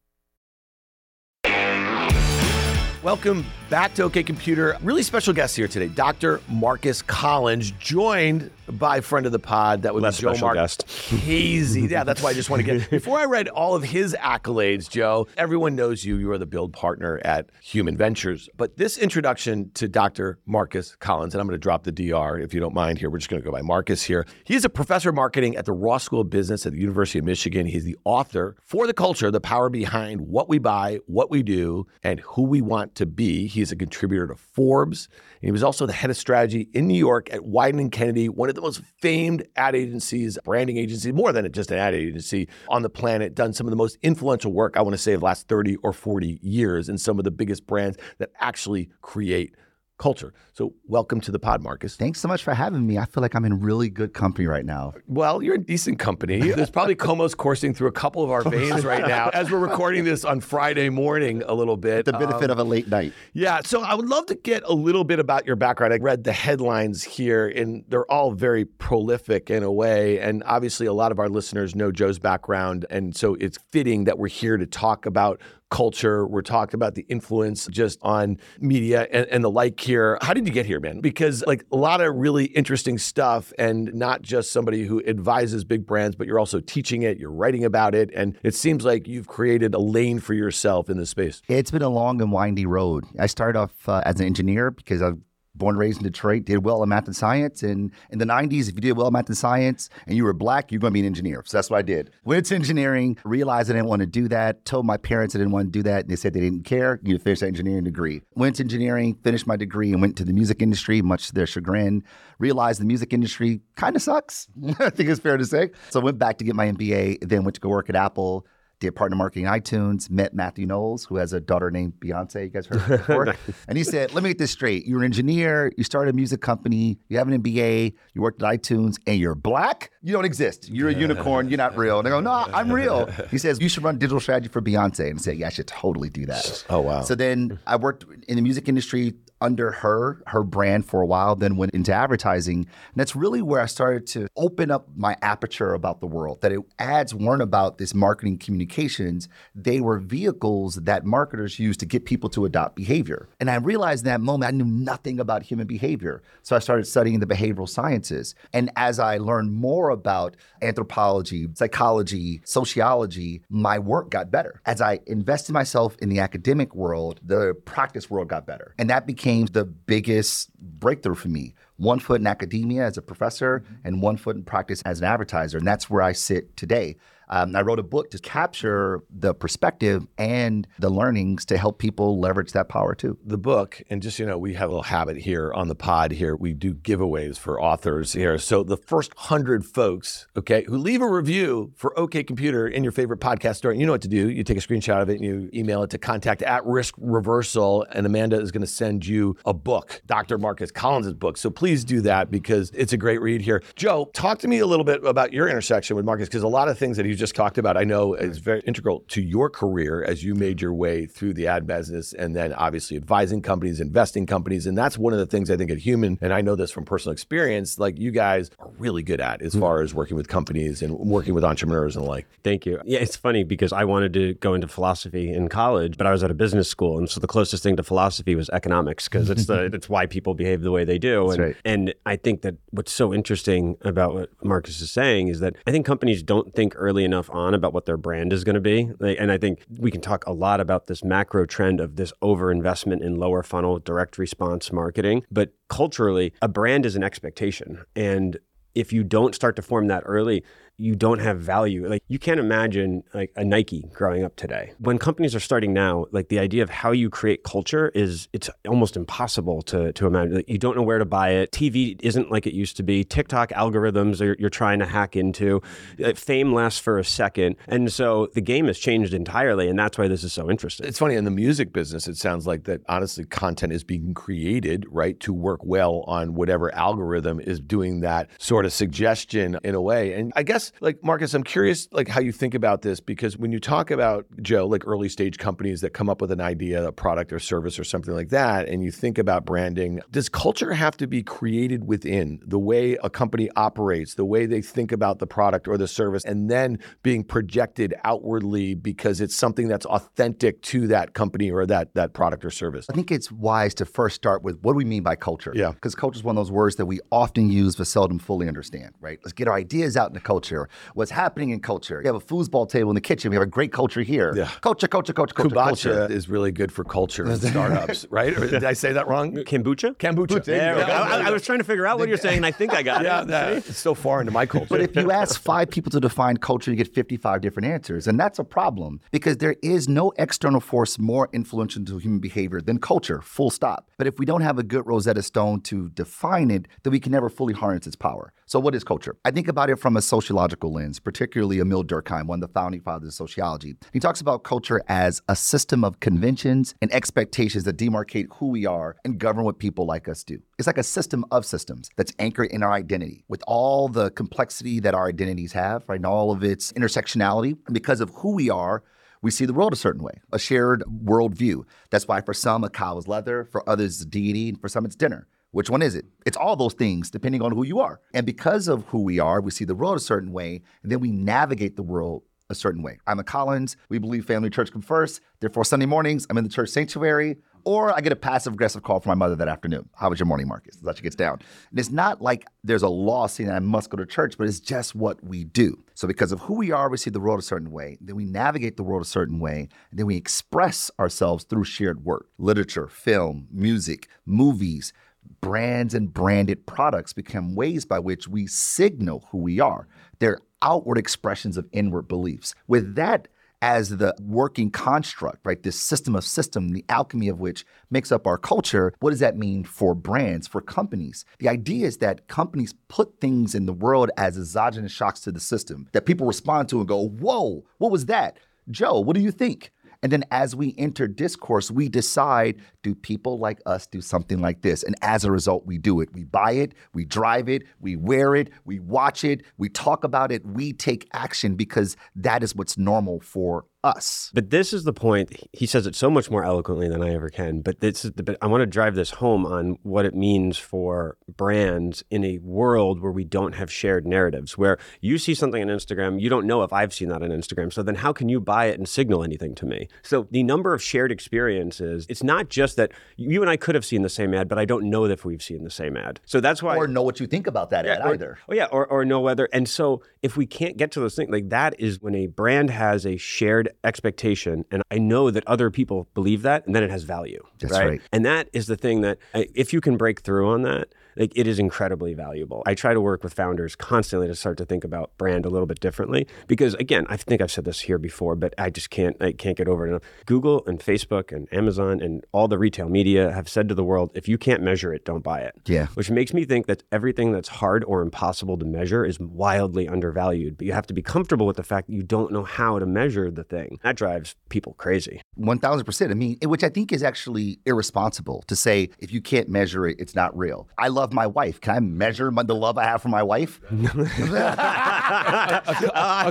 Welcome back to OK Computer. Really special guest here today, Dr. Marcus Collins, joined by a friend of the pod. That would Less be Joe special Mark guest. Hazy. Yeah, that's why I just want to get. [LAUGHS] Before I read all of his accolades, Joe, everyone knows you. You are the build partner at Human Ventures. But this introduction to Dr. Marcus Collins, and I'm going to drop the DR if you don't mind here. We're just going to go by Marcus here. He is a professor of marketing at the Ross School of Business at the University of Michigan. He's the author for the culture, the power behind what we buy, what we do, and who we want to be. He's a contributor to Forbes. And he was also the head of strategy in New York at Wieden and Kennedy, one of the most famed ad agencies, branding agencies, more than just an ad agency on the planet, done some of the most influential work, I want to say, of the last 30 or 40 years, in some of the biggest brands that actually create culture. So, welcome to the pod, Marcus. Thanks so much for having me. I feel like I'm in really good company right now. Well, you're in decent company. [LAUGHS] There's probably Como's coursing through a couple of our veins right now as we're recording this on Friday morning a little bit. The benefit um, of a late night. Yeah. So, I would love to get a little bit about your background. I read the headlines here, and they're all very prolific in a way. And obviously, a lot of our listeners know Joe's background. And so, it's fitting that we're here to talk about culture. We're talking about the influence just on media and, and, the like here. How did you get here, man? Because like a lot of really interesting stuff and not just somebody who advises big brands, but you're also teaching it, you're writing about it. And it seems like you've created a lane for yourself in this space. It's been a long and windy road. I started off uh, as an engineer because I've born and raised in Detroit, did well in math and science. And in the 90s, if you did well in math and science and you were black, you're going to be an engineer. So that's what I did. Went to engineering, realized I didn't want to do that, told my parents I didn't want to do that. And they said they didn't care. You finish that engineering degree. Went to engineering, finished my degree, and went to the music industry, much to their chagrin. Realized the music industry kind of sucks. [LAUGHS] I think it's fair to say. So I went back to get my MBA, then went to go work at Apple did partner marketing iTunes, met Matthew Knowles, who has a daughter named Beyonce. You guys heard of [LAUGHS] her before? nice. And he said, Let me get this straight. You're an engineer, you started a music company, you have an MBA, you worked at iTunes, and you're black? You don't exist. You're a unicorn, you're not real. And I go, No, I'm real. He says, You should run digital strategy for Beyonce. And I said, Yeah, I should totally do that. Oh, wow. So then I worked in the music industry under her, her brand for a while, then went into advertising. And that's really where I started to open up my aperture about the world. That it, ads weren't about this marketing communications, they were vehicles that marketers used to get people to adopt behavior. And I realized in that moment I knew nothing about human behavior. So I started studying the behavioral sciences. And as I learned more about anthropology, psychology, sociology, my work got better. As I invested myself in the academic world, the practice world got better. And that became became the biggest breakthrough for me. One foot in academia as a professor mm-hmm. and one foot in practice as an advertiser. And that's where I sit today. Um, I wrote a book to capture the perspective and the learnings to help people leverage that power too. The book, and just you know, we have a little habit here on the pod here. We do giveaways for authors here. So the first hundred folks, okay, who leave a review for OK Computer in your favorite podcast store, you know what to do. You take a screenshot of it and you email it to contact at risk reversal, and Amanda is going to send you a book, Dr. Marcus Collins' book. So please do that because it's a great read here. Joe, talk to me a little bit about your intersection with Marcus because a lot of things that he's just talked about, I know is very integral to your career as you made your way through the ad business and then obviously advising companies, investing companies. And that's one of the things I think at Human, and I know this from personal experience, like you guys are really good at as mm. far as working with companies and working with entrepreneurs and the like. Thank you. Yeah, it's funny because I wanted to go into philosophy in college, but I was at a business school. And so the closest thing to philosophy was economics because it's the [LAUGHS] it's why people behave the way they do. And, right. and I think that what's so interesting about what Marcus is saying is that I think companies don't think early enough on about what their brand is going to be. And I think we can talk a lot about this macro trend of this overinvestment in lower funnel direct response marketing. But culturally, a brand is an expectation. And if you don't start to form that early, you don't have value. Like you can't imagine like a Nike growing up today. When companies are starting now, like the idea of how you create culture is it's almost impossible to to imagine. Like, you don't know where to buy it. TV isn't like it used to be. TikTok algorithms are, you're trying to hack into. Uh, fame lasts for a second, and so the game has changed entirely, and that's why this is so interesting. It's funny in the music business. It sounds like that honestly, content is being created right to work well on whatever algorithm is doing that sort of suggestion in a way. And I guess like Marcus, I'm curious like how you think about this because when you talk about Joe, like early stage companies that come up with an idea, a product or service or something like that, and you think about branding, does culture have to be created within the way a company operates, the way they think about the product or the service, and then being projected outwardly because it's something that's authentic to that company or that that product or service? I think it's wise to first start with what do we mean by culture? Yeah. Because culture is one of those words that we often use but seldom fully understand, right? Let's get our ideas out in the culture what's happening in culture. We have a foosball table in the kitchen. We have a great culture here. Yeah. Culture, culture, culture, culture. Kombucha culture. is really good for culture and [LAUGHS] startups, right? Or did I say that wrong? Kombucha? Kombucha. There we go. I, I, was trying to figure out what you're saying, and I think I got yeah, it. Yeah, it's so far into my culture. But if you ask five people to define culture, you get 55 different answers. And that's a problem because there is no external force more influential to human behavior than culture, full stop. But if we don't have a good Rosetta Stone to define it, then we can never fully harness its power. So, what is culture? I think about it from a sociological lens, particularly Emile Durkheim, one of the founding fathers of sociology. He talks about culture as a system of conventions and expectations that demarcate who we are and govern what people like us do. It's like a system of systems that's anchored in our identity with all the complexity that our identities have, right? And all of its intersectionality. And because of who we are, we see the world a certain way, a shared worldview. That's why for some, a cow is leather, for others, it's deity, and for some, it's dinner. Which one is it? It's all those things depending on who you are. And because of who we are, we see the world a certain way, and then we navigate the world a certain way. I'm a Collins. We believe family church come first. Therefore, Sunday mornings, I'm in the church sanctuary. Or I get a passive aggressive call from my mother that afternoon. How was your morning, Marcus? That's she gets down. And it's not like there's a law saying that I must go to church, but it's just what we do. So because of who we are, we see the world a certain way. Then we navigate the world a certain way. And then we express ourselves through shared work, literature, film, music, movies, brands and branded products become ways by which we signal who we are. They're outward expressions of inward beliefs. With that as the working construct, right? This system of system, the alchemy of which makes up our culture. What does that mean for brands, for companies? The idea is that companies put things in the world as exogenous shocks to the system that people respond to and go, whoa, what was that? Joe, what do you think? And then as we enter discourse, we decide do people like us do something like this? And as a result, we do it. We buy it, we drive it, we wear it, we watch it, we talk about it, we take action because that is what's normal for us. But this is the point. He says it so much more eloquently than I ever can. But this is the, but I want to drive this home on what it means for brands in a world where we don't have shared narratives. Where you see something on Instagram, you don't know if I've seen that on Instagram. So then how can you buy it and signal anything to me? So the number of shared experiences, it's not just that you and I could have seen the same ad, but I don't know if we've seen the same ad. So that's why or know what you think about that yeah, ad or, either. Oh yeah, or or know whether. And so if we can't get to those things, like that is when a brand has a shared expectation and i know that other people believe that and then it has value That's right? right. and that is the thing that if you can break through on that like it is incredibly valuable i try to work with founders constantly to start to think about brand a little bit differently because again i think i've said this here before but i just can't i can't get over it enough google and facebook and amazon and all the retail media have said to the world if you can't measure it don't buy it Yeah. which makes me think that everything that's hard or impossible to measure is wildly undervalued but you have to be comfortable with the fact that you don't know how to measure the thing that drives people crazy. One thousand percent. I mean, which I think is actually irresponsible to say if you can't measure it, it's not real. I love my wife. Can I measure my, the love I have for my wife? [LAUGHS] a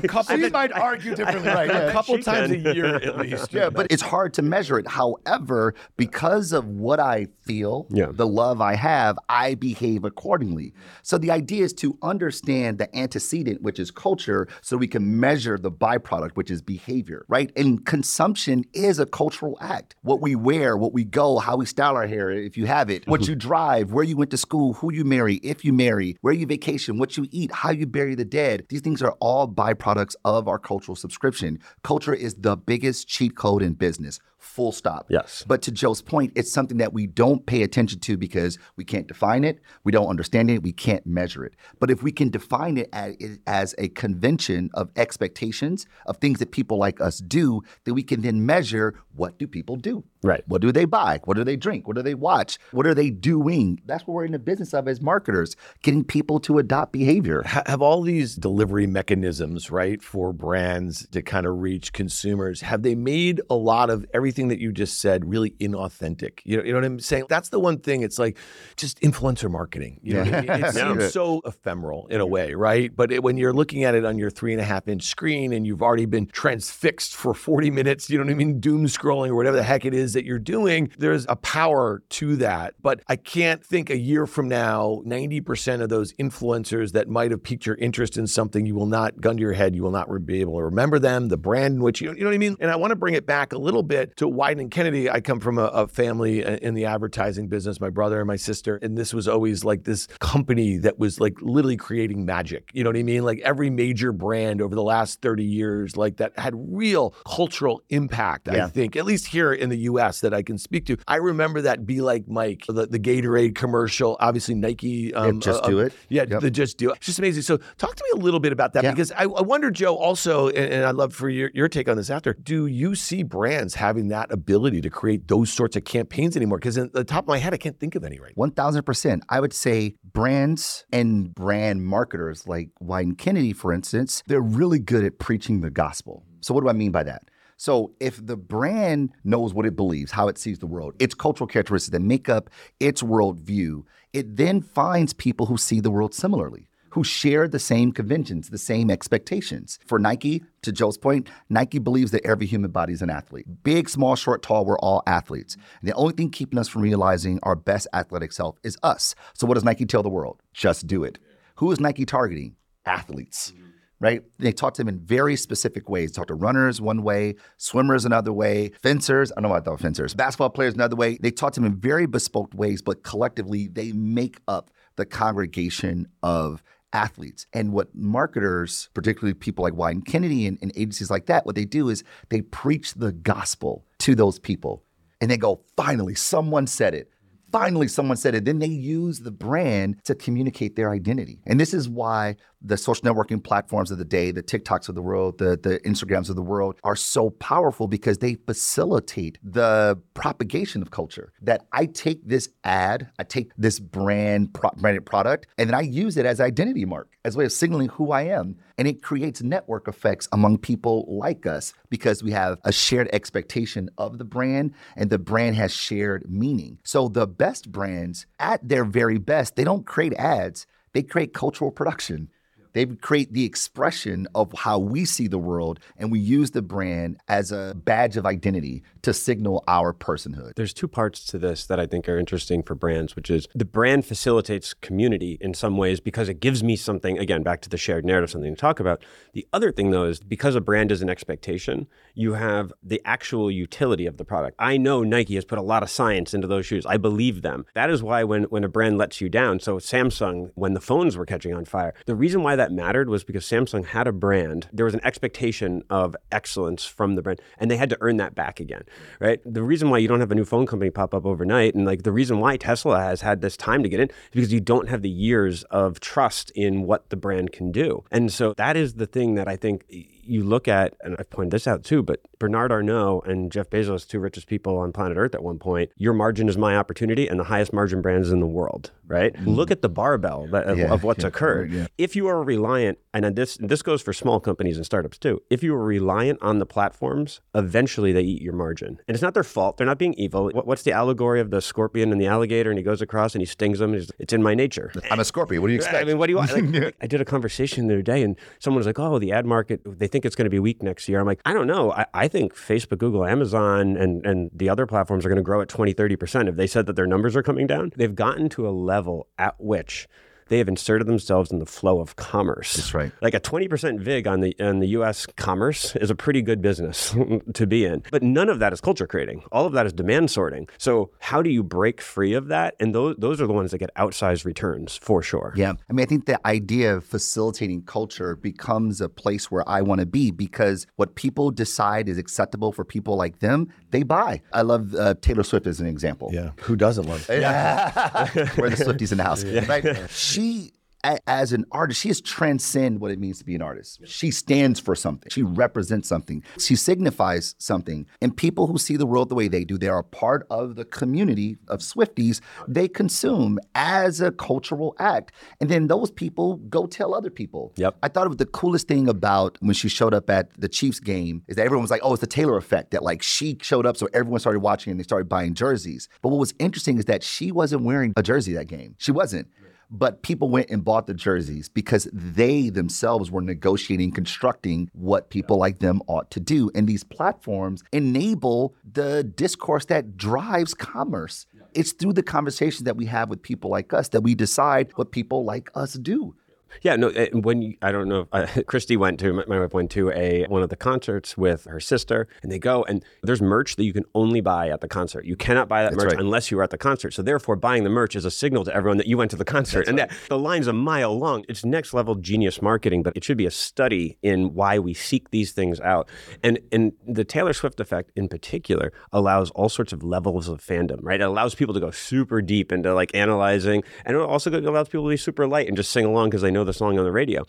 [LAUGHS] couple, She might argue differently, right? [LAUGHS] a couple she times can. a year at least. Yeah, but it's hard to measure it. However, because of what I feel, Yeah. the love I have, I behave accordingly. So the idea is to understand the antecedent, which is culture, so we can measure the byproduct, which is behavior, right? And consumption is a cultural act. What we wear, what we go, how we style our hair, if you have it, what mm-hmm. you drive, where you went to school, who you marry, if you marry, where you vacation, what you eat, how you bury the dead. These things are all byproducts of our cultural subscription. Culture is the biggest cheat code in business. Full stop. Yes. But to Joe's point, it's something that we don't pay attention to because we can't define it, we don't understand it, we can't measure it. But if we can define it as, as a convention of expectations of things that people like us do, then we can then measure what do people do? Right. What do they buy? What do they drink? What do they watch? What are they doing? That's what we're in the business of as marketers, getting people to adopt behavior. Ha- have all these delivery mechanisms, right, for brands to kind of reach consumers, have they made a lot of everything that you just said really inauthentic? You know, you know what I'm saying? That's the one thing. It's like just influencer marketing. You know, mean? it [LAUGHS] Yeah. seems so ephemeral in a way, right? But it, when you're looking at it on your three and a half inch screen and you've already been transfixed for 40 minutes, you know what I mean? Doom scrolling or whatever the heck it is that you're doing, there's a power to that. But I can't think a year from now, 90% of those influencers that might have piqued your interest in something, you will not, gun to your head, you will not be able to remember them, the brand in which you, you know what I mean? And I want to bring it back a little bit to Wieden and Kennedy. I come from a, a family in the advertising business, my brother and my sister. And this was always like this company that was like literally creating magic. You know what I mean? Like every major brand over the last 30 years, like that had real cultural impact, I think, at least here in the US that I can speak to. I remember that Be Like Mike, the, the Gatorade commercial, obviously Nike. Um, Just uh, Do uh, It. Yeah, Yep. the Just Do It. It's just amazing. So talk to me a little bit about that Yeah. because I, I wonder, Joe, also, and, and I'd love for your, your take on this after. Do you see brands having that ability to create those sorts of campaigns anymore? Because in the top of my head, I can't think of any right now. 1000%. I would say brands and brand marketers like Wieden Kennedy, for instance, they're really good at preaching the gospel. So, what do I mean by that? So if the brand knows what it believes, how it sees the world, its cultural characteristics that make up its worldview, it then finds people who see the world similarly who share the same conventions, the same expectations. For Nike, to Joe's point, Nike believes that every human body is an athlete. Big, small, short, tall, we're all athletes. And the only thing keeping us from realizing our best athletic self is us. So what does Nike tell the world? Just do it. Who is Nike targeting? Athletes. Mm-hmm. Right? They talk to them in very specific ways. Talk to runners one way, swimmers another way, fencers. I don't know about fencers. Basketball players another way. They talk to them in very bespoke ways, but collectively they make up the congregation of athletes. And what marketers, particularly people like Wieden Kennedy and, and agencies like that, what they do is they preach the gospel to those people. And they go, finally, someone said it finally someone said it. Then they use the brand to communicate their identity. And this is why the social networking platforms of the day, the TikToks of the world, the, the Instagrams of the world are so powerful because they facilitate the propagation of culture. That I take this ad, I take this brand pro- branded product, and then I use it as identity mark, as a way of signaling who I am. And it creates network effects among people like us because we have a shared expectation of the brand and the brand has shared meaning. So the best brands at their very best, they don't create ads, they create cultural production. They create the expression of how we see the world, and we use the brand as a badge of identity to signal our personhood. There's two parts to this that I think are interesting for brands, which is the brand facilitates community in some ways because it gives me something, again, back to the shared narrative, something to talk about. The other thing, though, is because a brand is an expectation, you have the actual utility of the product. I know Nike has put a lot of science into those shoes. I believe them. That is why when, when a brand lets you down, so Samsung, when the phones were catching on fire, the reason why that mattered was because Samsung had a brand. There was an expectation of excellence from the brand, and they had to earn that back again, right? The reason why you don't have a new phone company pop up overnight, and like the reason why Tesla has had this time to get in, is because you don't have the years of trust in what the brand can do. And so that is the thing that I think you look at, and I've pointed this out too, but Bernard Arnault and Jeff Bezos, two richest people on planet Earth at one point, your margin is my opportunity and the highest margin brands in the world, right? Mm-hmm. Look at the barbell that, of, yeah, of, what's yeah, occurred. Yeah. If you are reliant, and this this goes for small companies and startups too, if you are reliant on the platforms, eventually they eat your margin. And it's not their fault. They're not being evil. What, what's the allegory of the scorpion and the alligator? And he goes across and he stings them. It's in my nature. I'm a scorpion. What do you expect? I mean, what do you want? [LAUGHS] Like, I did a conversation the other day and someone was like, oh, the ad market, they think it's going to be weak next year. I'm like, I don't know. I, I think Facebook, Google, Amazon, and, and the other platforms are going to grow at 20, 30%. If they said that their numbers are coming down, they've gotten to a level at which they have inserted themselves in the flow of commerce. That's right. Like a 20% VIG on the on the US commerce is a pretty good business [LAUGHS] to be in. But none of that is culture creating. All of that is demand sorting. So how do you break free of that? And those those are the ones that get outsized returns for sure. Yeah. I mean, I think the idea of facilitating culture becomes a place where I want to be because what people decide is acceptable for people like them, they buy. I love uh, Taylor Swift as an example. Yeah. Who doesn't love? Yeah. [LAUGHS] We're the Swifties in the house. [LAUGHS] Yeah. Right? She as an artist, she has transcend what it means to be an artist. She stands for something. She represents something. She signifies something. And people who see the world the way they do, they are part of the community of Swifties. They consume as a cultural act. And then those people go tell other people. Yep. I thought it was the coolest thing about when she showed up at the Chiefs game is that everyone was like, oh, it's the Taylor effect. That like she showed up, so everyone started watching and they started buying jerseys. But what was interesting is that she wasn't wearing a jersey that game. She wasn't but people went and bought the jerseys because they themselves were negotiating, constructing what people like them ought to do. And these platforms enable the discourse that drives commerce. It's through the conversations that we have with people like us that we decide what people like us do. Yeah, no. Eh, when you, I don't know, if, uh, [LAUGHS] Christy went to my, wife went to a one of the concerts with her sister, and they go and there's merch that you can only buy at the concert. You cannot buy that That's merch right. unless you are at the concert. So therefore, buying the merch is a signal to everyone that you went to the concert, That's and right. that the line's a mile long. It's next level genius marketing, but it should be a study in why we seek these things out. And and the Taylor Swift effect in particular allows all sorts of levels of fandom. Right, it allows people to go super deep into like analyzing, and it also allows people to be super light and just sing along because they know know the song on the radio.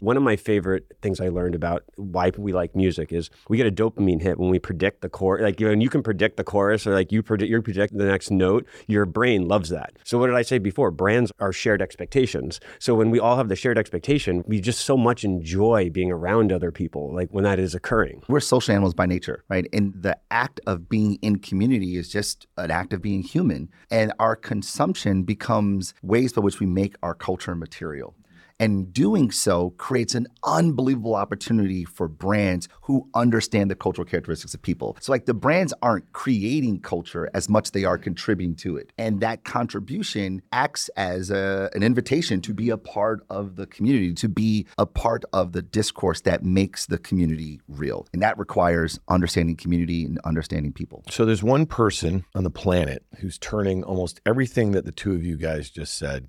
One of my favorite things I learned about why we like music is we get a dopamine hit when we predict the chorus. Like you you can predict the chorus or like you predict you predict the next note. Your brain loves that. So what did I say before? Brands are shared expectations. So when we all have the shared expectation, we just so much enjoy being around other people. Like when that is occurring. We're social animals by nature, right? And the act of being in community is just an act of being human. And our consumption becomes ways by which we make our culture material. And doing so creates an unbelievable opportunity for brands who understand the cultural characteristics of people. So, like, the brands aren't creating culture as much they are contributing to it. And that contribution acts as a, an invitation to be a part of the community, to be a part of the discourse that makes the community real. And that requires understanding community and understanding people. So, there's one person on the planet who's turning almost everything that the two of you guys just said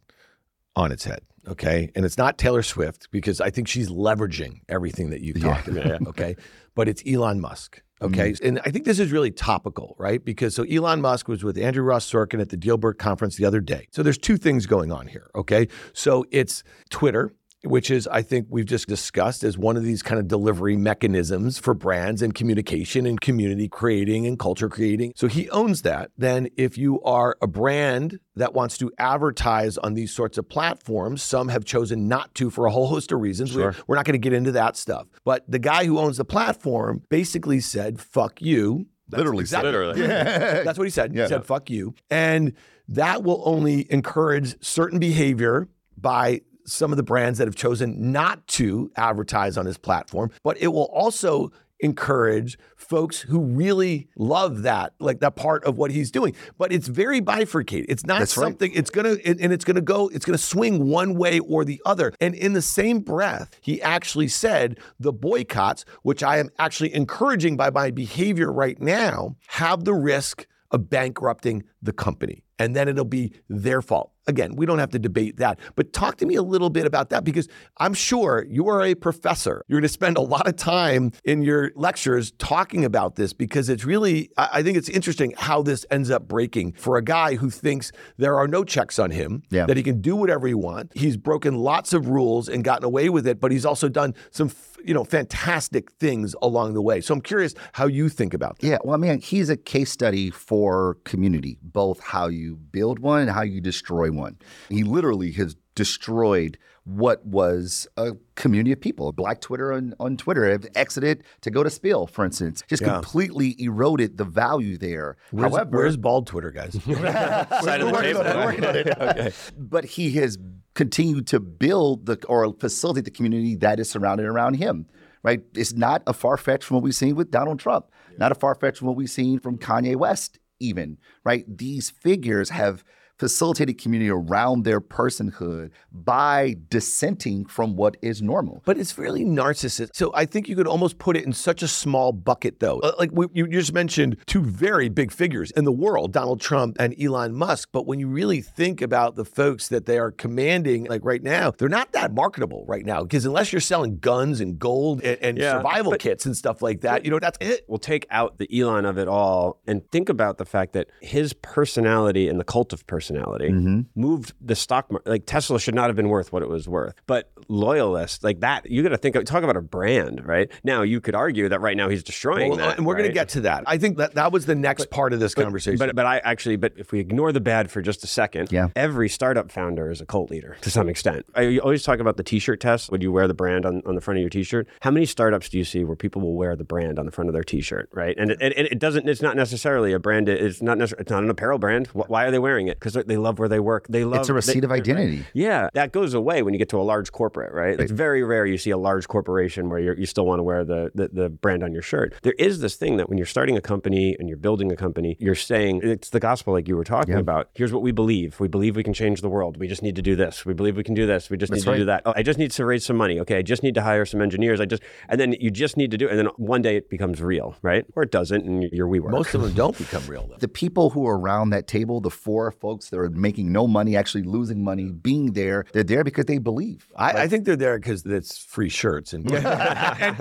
on its head. Okay. And it's not Taylor Swift because I think she's leveraging everything that you've talked yeah. about. [LAUGHS] Okay. But it's Elon Musk. Okay. Mm-hmm. And I think this is really topical, right? Because so Elon Musk was with Andrew Ross Sorkin at the DealBook conference the other day. So there's two things going on here. Okay. So it's Twitter, which is, I think we've just discussed as one of these kind of delivery mechanisms for brands and communication and community creating and culture creating. So he owns that. Then, if you are a brand that wants to advertise on these sorts of platforms, some have chosen not to for a whole host of reasons. Sure. We're, we're not going to get into that stuff. But the guy who owns the platform basically said, fuck you. That's literally, exactly. literally. [LAUGHS] Yeah. That's what he said. Yeah. He said, fuck you. And that will only encourage certain behavior by some of the brands that have chosen not to advertise on his platform, but it will also encourage folks who really love that, like that part of what he's doing. But it's very bifurcated. It's not That's something, right. it's gonna, and it's gonna go, it's gonna swing one way or the other. And in the same breath, he actually said the boycotts, which I am actually encouraging by my behavior right now, have the risk of bankrupting the company. And then it'll be their fault. Again, we don't have to debate that, but talk to me a little bit about that because I'm sure you are a professor. You're going to spend a lot of time in your lectures talking about this because it's really, I think it's interesting how this ends up breaking for a guy who thinks there are no checks on him, yeah. that he can do whatever he wants. He's broken lots of rules and gotten away with it, but he's also done some, you know, fantastic things along the way. So I'm curious how you think about that. Yeah, well, I mean, he's a case study for community, both how you build one and how you destroy one. He literally has destroyed what was a community of people. Black Twitter on, on Twitter have exited to go to Spill, for instance. Just yeah. completely eroded the value there. Where's, However, where's bald Twitter, guys? [LAUGHS] Side of the table. okay. But he has continued to build the or facilitate the community that is surrounded around him. Right? It's not a far fetch from what we've seen with Donald Trump. Yeah. Not a far fetch from what we've seen from Kanye West even, right? These figures have facilitated community around their personhood by dissenting from what is normal. But it's really narcissistic. So I think you could almost put it in such a small bucket, though. Uh, like we, you just mentioned two very big figures in the world, Donald Trump and Elon Musk. But when you really think about the folks that they are commanding, like right now, they're not that marketable right now because unless you're selling guns and gold and, and yeah, survival kits and stuff like that, you know, that's it. We'll take out the Elon of it all and think about the fact that his personality and the cult of personality personality, mm-hmm. moved the stock market. Like Tesla should not have been worth what it was worth. But loyalists like that, you got to think of, talk about a brand, right? Now you could argue that right now he's destroying well, that, and we're right? going to get to that. I think that that was the next but, part of this but, conversation. But but I actually, but if we ignore the bad for just a second, yeah. every startup founder is a cult leader to some extent. I always talk about the T-shirt test. Would you wear the brand on, on the front of your T-shirt? How many startups do you see where people will wear the brand on the front of their T-shirt, right? And it, and it doesn't. It's not necessarily a brand. It's not. Necessarily, it's not an apparel brand. Why are they wearing it? Because they love where they work. They love. It's a receipt they, of identity. Yeah, that goes away when you get to a large corporate, right? right? It's very rare you see a large corporation where you still want to wear the, the the brand on your shirt. There is this thing that when you're starting a company and you're building a company, you're saying it's the gospel, like you were talking yeah. about. Here's what we believe. We believe we can change the world. We just need to do this. We believe we can do this. We just That's need to do that. Oh, I just need to raise some money. Okay, I just need to hire some engineers. I just and then you just need to do, it. and then one day it becomes real, right? Or it doesn't, and you're we work. Most of them don't become real. Though. The people who are around that table, the four folks sports, they're making no money, actually losing money, being there. They're there because they believe. I, I think they're there because it's free shirts and, [LAUGHS] and,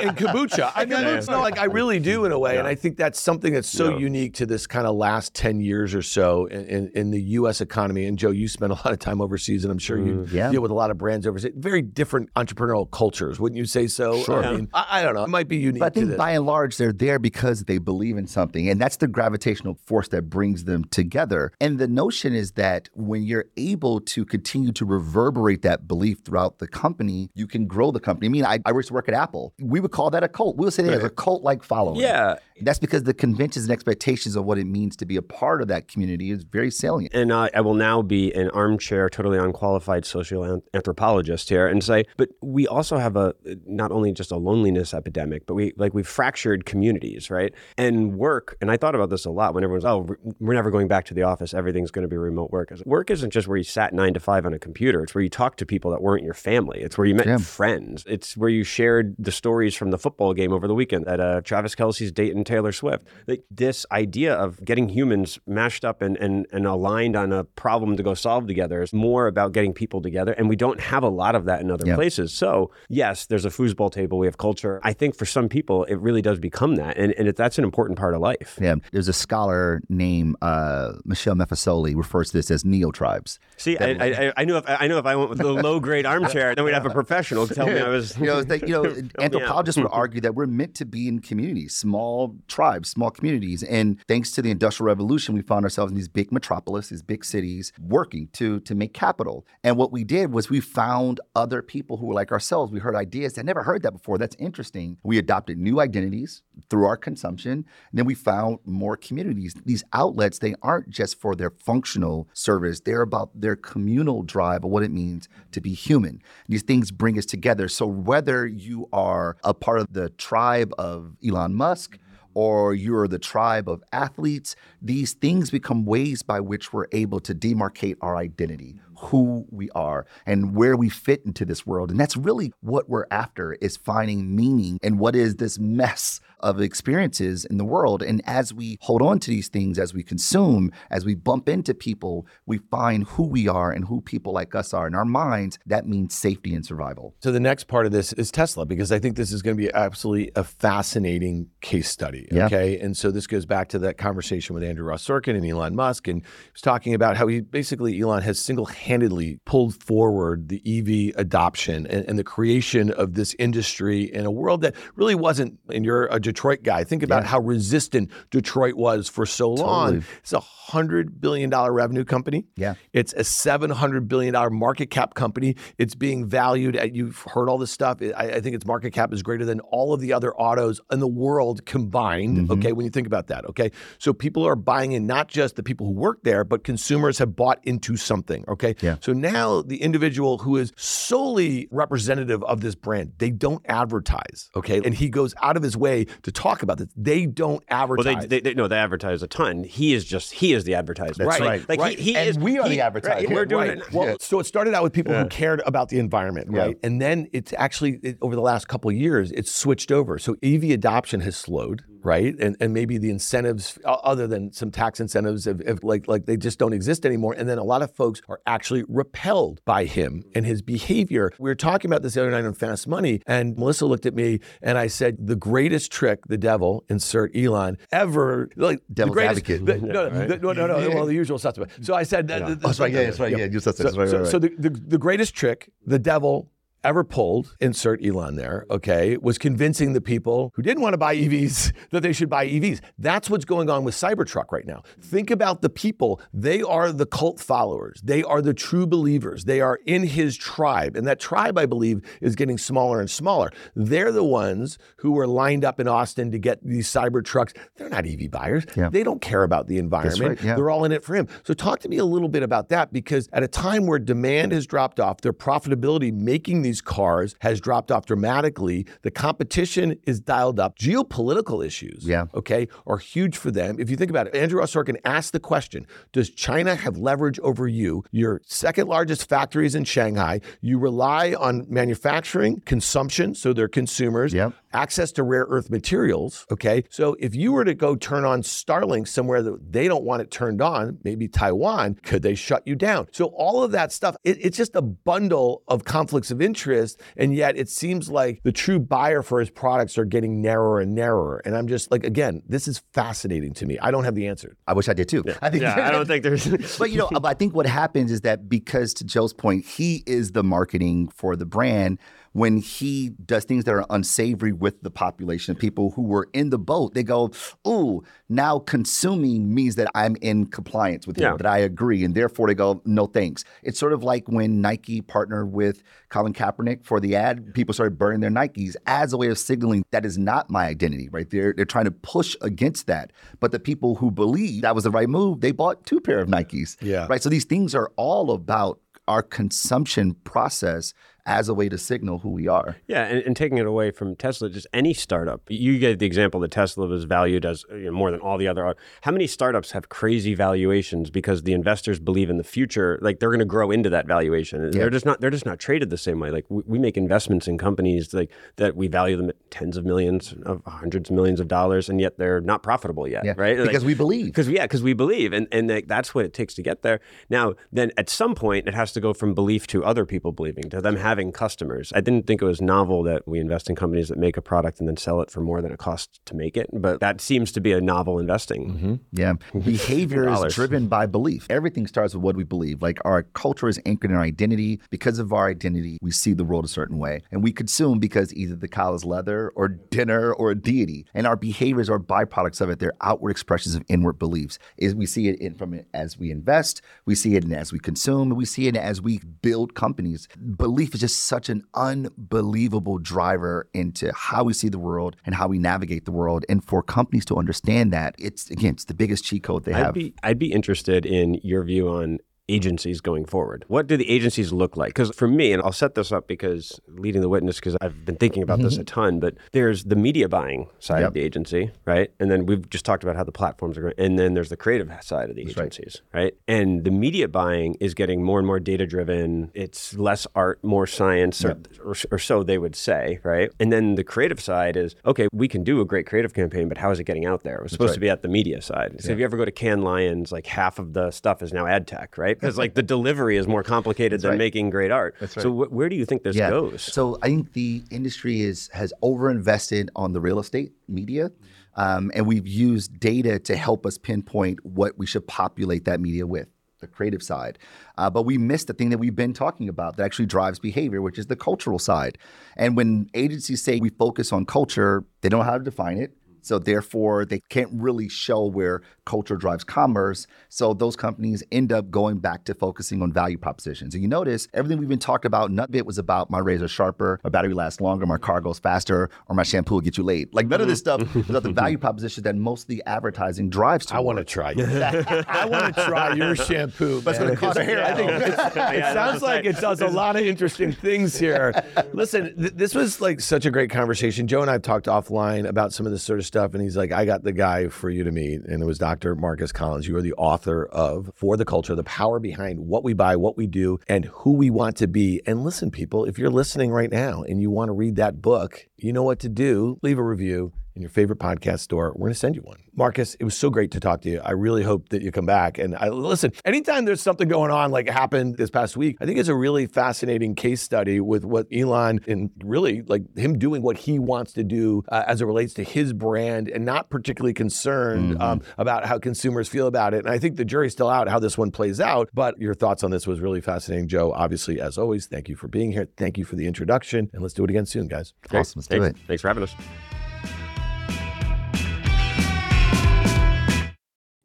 and kombucha. I mean, no, like I really do in a way, and I think that's something that's so Yeah. unique to this kind of last ten years or so in, in, in the U.S. economy. And Joe, you spend a lot of time overseas, and I'm sure you mm, Yeah. deal with a lot of brands overseas. Very different entrepreneurial cultures, wouldn't you say so? Sure. I mean, I, I don't know. It might be unique But I to think this. by and large, they're there because they believe in something. And that's the gravitational force that brings them together. And the notion is that when you're able to continue to reverberate that belief throughout the company, you can grow the company. I mean, I, I used to work at Apple. We would call that a cult. We would say there's a cult like following. Yeah. That's because the conventions and expectations of what it means to be a part of that community is very salient. And I, I will now be an armchair, totally unqualified social anthropologist here, and say, but we also have a not only just a loneliness epidemic, but we like we've fractured communities, right? And work, and I thought about this a lot when everyone's, oh, we're never going back to the office, everything's going to be remote work. I said, Work isn't just where you sat nine to five on a computer; it's where you talked to people that weren't your family. It's where you met friends. It's where you shared the stories from the football game over the weekend that uh, Travis Kelce's dating Taylor Swift. Like this idea of getting humans mashed up and, and, and aligned on a problem to go solve together is more about getting people together. And we don't have a lot of that in other Yeah. places. So, yes, there's a foosball table, we have culture. I think for some people, it really does become that. And, and it, that's an important part of life. Yeah, there's a scholar named uh, Michel Maffesoli refers to this as neo tribes. See, I, I, I knew if I knew if I went with the [LAUGHS] low grade armchair, then we'd have a professional tell me I was. [LAUGHS] you know, you know, [LAUGHS] Help me out. anthropologists would argue that we're meant to be in communities, small tribes, small communities. And thanks to the Industrial Revolution, we found ourselves in these big metropolis, these big cities, working to to make capital. And what we did was we found other people who were like ourselves. We heard ideas that never heard that before. That's interesting. We adopted new identities through our consumption. And then we found more communities. These outlets, they aren't just for their functional service, they're about their communal drive of what it means to be human. These things bring us together. So whether you are a part of the tribe of Elon Musk, or you're the tribe of athletes, these things become ways by which we're able to demarcate our identity, who we are, and where we fit into this world. And that's really what we're after is finding meaning and what is this mess of experiences in the world. And as we hold on to these things, as we consume, as we bump into people, we find who we are and who people like us are. In our minds, that means safety and survival. So the next part of this is Tesla because I think this is going to be absolutely a fascinating case study. Yeah. Okay, and so this goes back to that conversation with Andrew Ross Sorkin and Elon Musk, and he was talking about how he basically Elon has single-handedly pulled forward the EV adoption and, and the creation of this industry in a world that really wasn't. And you're a Detroit guy. Think about Yeah. how resistant Detroit was for so long. Totally. It's a hundred billion dollar revenue company. Yeah. It's a $700 billion market cap company. It's being valued at, you've heard all this stuff. I, I think its market cap is greater than all of the other autos in the world combined. Mm-hmm. Okay. When you think about that. Okay. So people are buying in, not just the people who work there, but consumers have bought into something. Okay. Yeah. So now the individual who is solely representative of this brand, they don't advertise. Okay. And he goes out of his way to talk about this. They don't Well, advertise. they, they, they no, they advertise a ton. He is just he is the advertiser. That's Like- right. Like Right. he, he And is. we are he- the advertiser. right, We're doing right. it. Well, so it started out with people who cared about the environment, Yeah. right? And then it's actually it, over the last couple of years, it's switched over. So EV adoption has slowed, right? And and maybe the incentives, other than some tax incentives, have, have like like they just don't exist anymore. And then a lot of folks are actually repelled by him and his behavior. We were talking about this the other night on Fast Money, and Melissa looked at me and I said, "The greatest trick the devil insert Elon ever like Devil's the greatest, advocate. the- no, [LAUGHS] no, the- no, no, no, well, the usual suspect. So I said, that, Oh, that's right. Yeah, that's right. Yeah, you said that. so, That's right, so, right, so the, the, the greatest trick the devil ever pulled, insert Elon there, okay, was convincing the people who didn't want to buy EVs [LAUGHS] that they should buy EVs. That's what's going on with Cybertruck right now. Think about the people. They are the cult followers. They are the true believers. They are in his tribe. And that tribe, I believe, is getting smaller and smaller. They're the ones who were lined up in Austin to get these Cybertrucks. They're not EV buyers. Yeah. They don't care about the environment. right, yeah. They're all in it for him. So talk to me a little bit about that because at a time where demand has dropped off, their profitability making these cars has dropped off dramatically. The competition is dialed up. Geopolitical issues, Yeah. okay, are huge for them. If you think about it, Andrew Ross Sorkin asked the question: Does China have leverage over you? Your second largest factory is in Shanghai. You rely on manufacturing, consumption, so they're consumers. Yep. Access to rare earth materials. Okay. So if you were to go turn on Starlink somewhere that they don't want it turned on, maybe Taiwan, could they shut you down? So all of that stuff, it, it's just a bundle of conflicts of interest. And yet it seems like the true buyer for his products are getting narrower and narrower. And I'm just like, again, this is fascinating to me. I don't have the answer. I wish I did too. Yeah. I think yeah, I don't think there's [LAUGHS] But you know, I think what happens is that because to Joe's point, he is the marketing for the brand when he does things that are unsavory with the population of people who were in the boat, they go, "Ooh, now consuming means that I'm in compliance with yeah. that I agree," and therefore they go, "No thanks." It's sort of like when Nike partnered with Colin Kaepernick for the ad, people started burning their Nikes as a way of signaling that is not my identity. Right? They're they're trying to push against that, but the people who believe that was the right move, they bought two pair of Nikes. Yeah. Right. So these things are all about our consumption process as a way to signal who we are. Yeah, and, and, taking it away from Tesla, just any startup. You gave the example that Tesla was valued as you know, more than all the other. How many startups have crazy valuations because the investors believe in the future, like they're going to grow into that valuation? Yeah. They're just not. They're just not traded the same way. Like we, we, make investments in companies like that we value them at tens of millions, of hundreds of millions of dollars, and yet they're not profitable yet, yeah. right? Because like, we believe. Because yeah, because we believe, and and like, that's what it takes to get there. Now, then at some point, it has to go from belief to other people believing, to them having customers. I didn't think it was novel that we invest in companies that make a product and then sell it for more than it costs to make it. But that seems to be a novel investing. Mm-hmm. Yeah. [LAUGHS] Behavior is driven by belief. Everything starts with what we believe. Like our culture is anchored in our identity. Because of our identity, we see the world a certain way. And we consume because either the cow is leather or dinner or a deity. And our behaviors are byproducts of it. They're outward expressions of inward beliefs. Is we see it in from it as we invest, we see it in as we consume, and we see it as we build companies. Belief is just such an unbelievable driver into how we see the world and how we navigate the world. And for companies to understand that, it's again, it's the biggest cheat code they have. I'd be, I'd be interested in your view on agencies going forward? What do the agencies look like? Because for me, and I'll set this up because leading the witness, because I've been thinking about mm-hmm. this a ton, but there's the media buying side yep. of the agency, right? And then we've just talked about how the platforms are going, and then there's the creative side of the That's agencies, right. right. And the media buying is getting more and more data driven. It's less art, more science, yep. or, or, or so they would say, right? And then the creative side is okay, we can do a great creative campaign, but how is it getting out there? It was supposed right. to be at the media side. So yeah. if you ever go to Cannes Lions, like half of the stuff is now ad tech, right? Because like the delivery is more complicated than right. making great art. That's right. So wh- where do you think this yeah. goes? So I think the industry is has overinvested on the real estate media. Um, and we've used data to help us pinpoint what we should populate that media with the creative side. Uh, but we missed the thing that we've been talking about that actually drives behavior, which is the cultural side. And when agencies say we focus on culture, they don't know how to define it. So therefore, they can't really show where culture drives commerce. So those companies end up going back to focusing on value propositions. And you notice everything we've been talking about, Nutbit was about my razor sharper, my battery lasts longer, my car goes faster, or my shampoo will get you laid. Like none of this mm. stuff is about the [LAUGHS] value proposition that most of the advertising drives to. I want to try [LAUGHS] I want to try your shampoo. But it's going to cost hair. I think it sounds like it does a lot of interesting things here. [LAUGHS] Listen, th- this was like such a great conversation. Joe and I have talked offline about some of this sort of stuff stuff. And he's like, I got the guy for you to meet. And it was Dr. Marcus Collins. You are the author of For the Culture, the power behind what we buy, what we do, and who we want to be. And listen, people, if you're listening right now and you want to read that book, you know what to do. Leave a review in your favorite podcast store. We're going to send you one. Marcus, it was so great to talk to you. I really hope that you come back. And I listen, anytime there's something going on like happened this past week, I think it's a really fascinating case study with what Elon and really like him doing what he wants to do uh, as it relates to his brand and not particularly concerned mm-hmm. um, about how consumers feel about it. And I think the jury's still out how this one plays out. But your thoughts on this was really fascinating, Joe. Obviously, as always, thank you for being here. Thank you for the introduction. And let's do it again soon, guys. Awesome. Let's do it. Thanks for having us.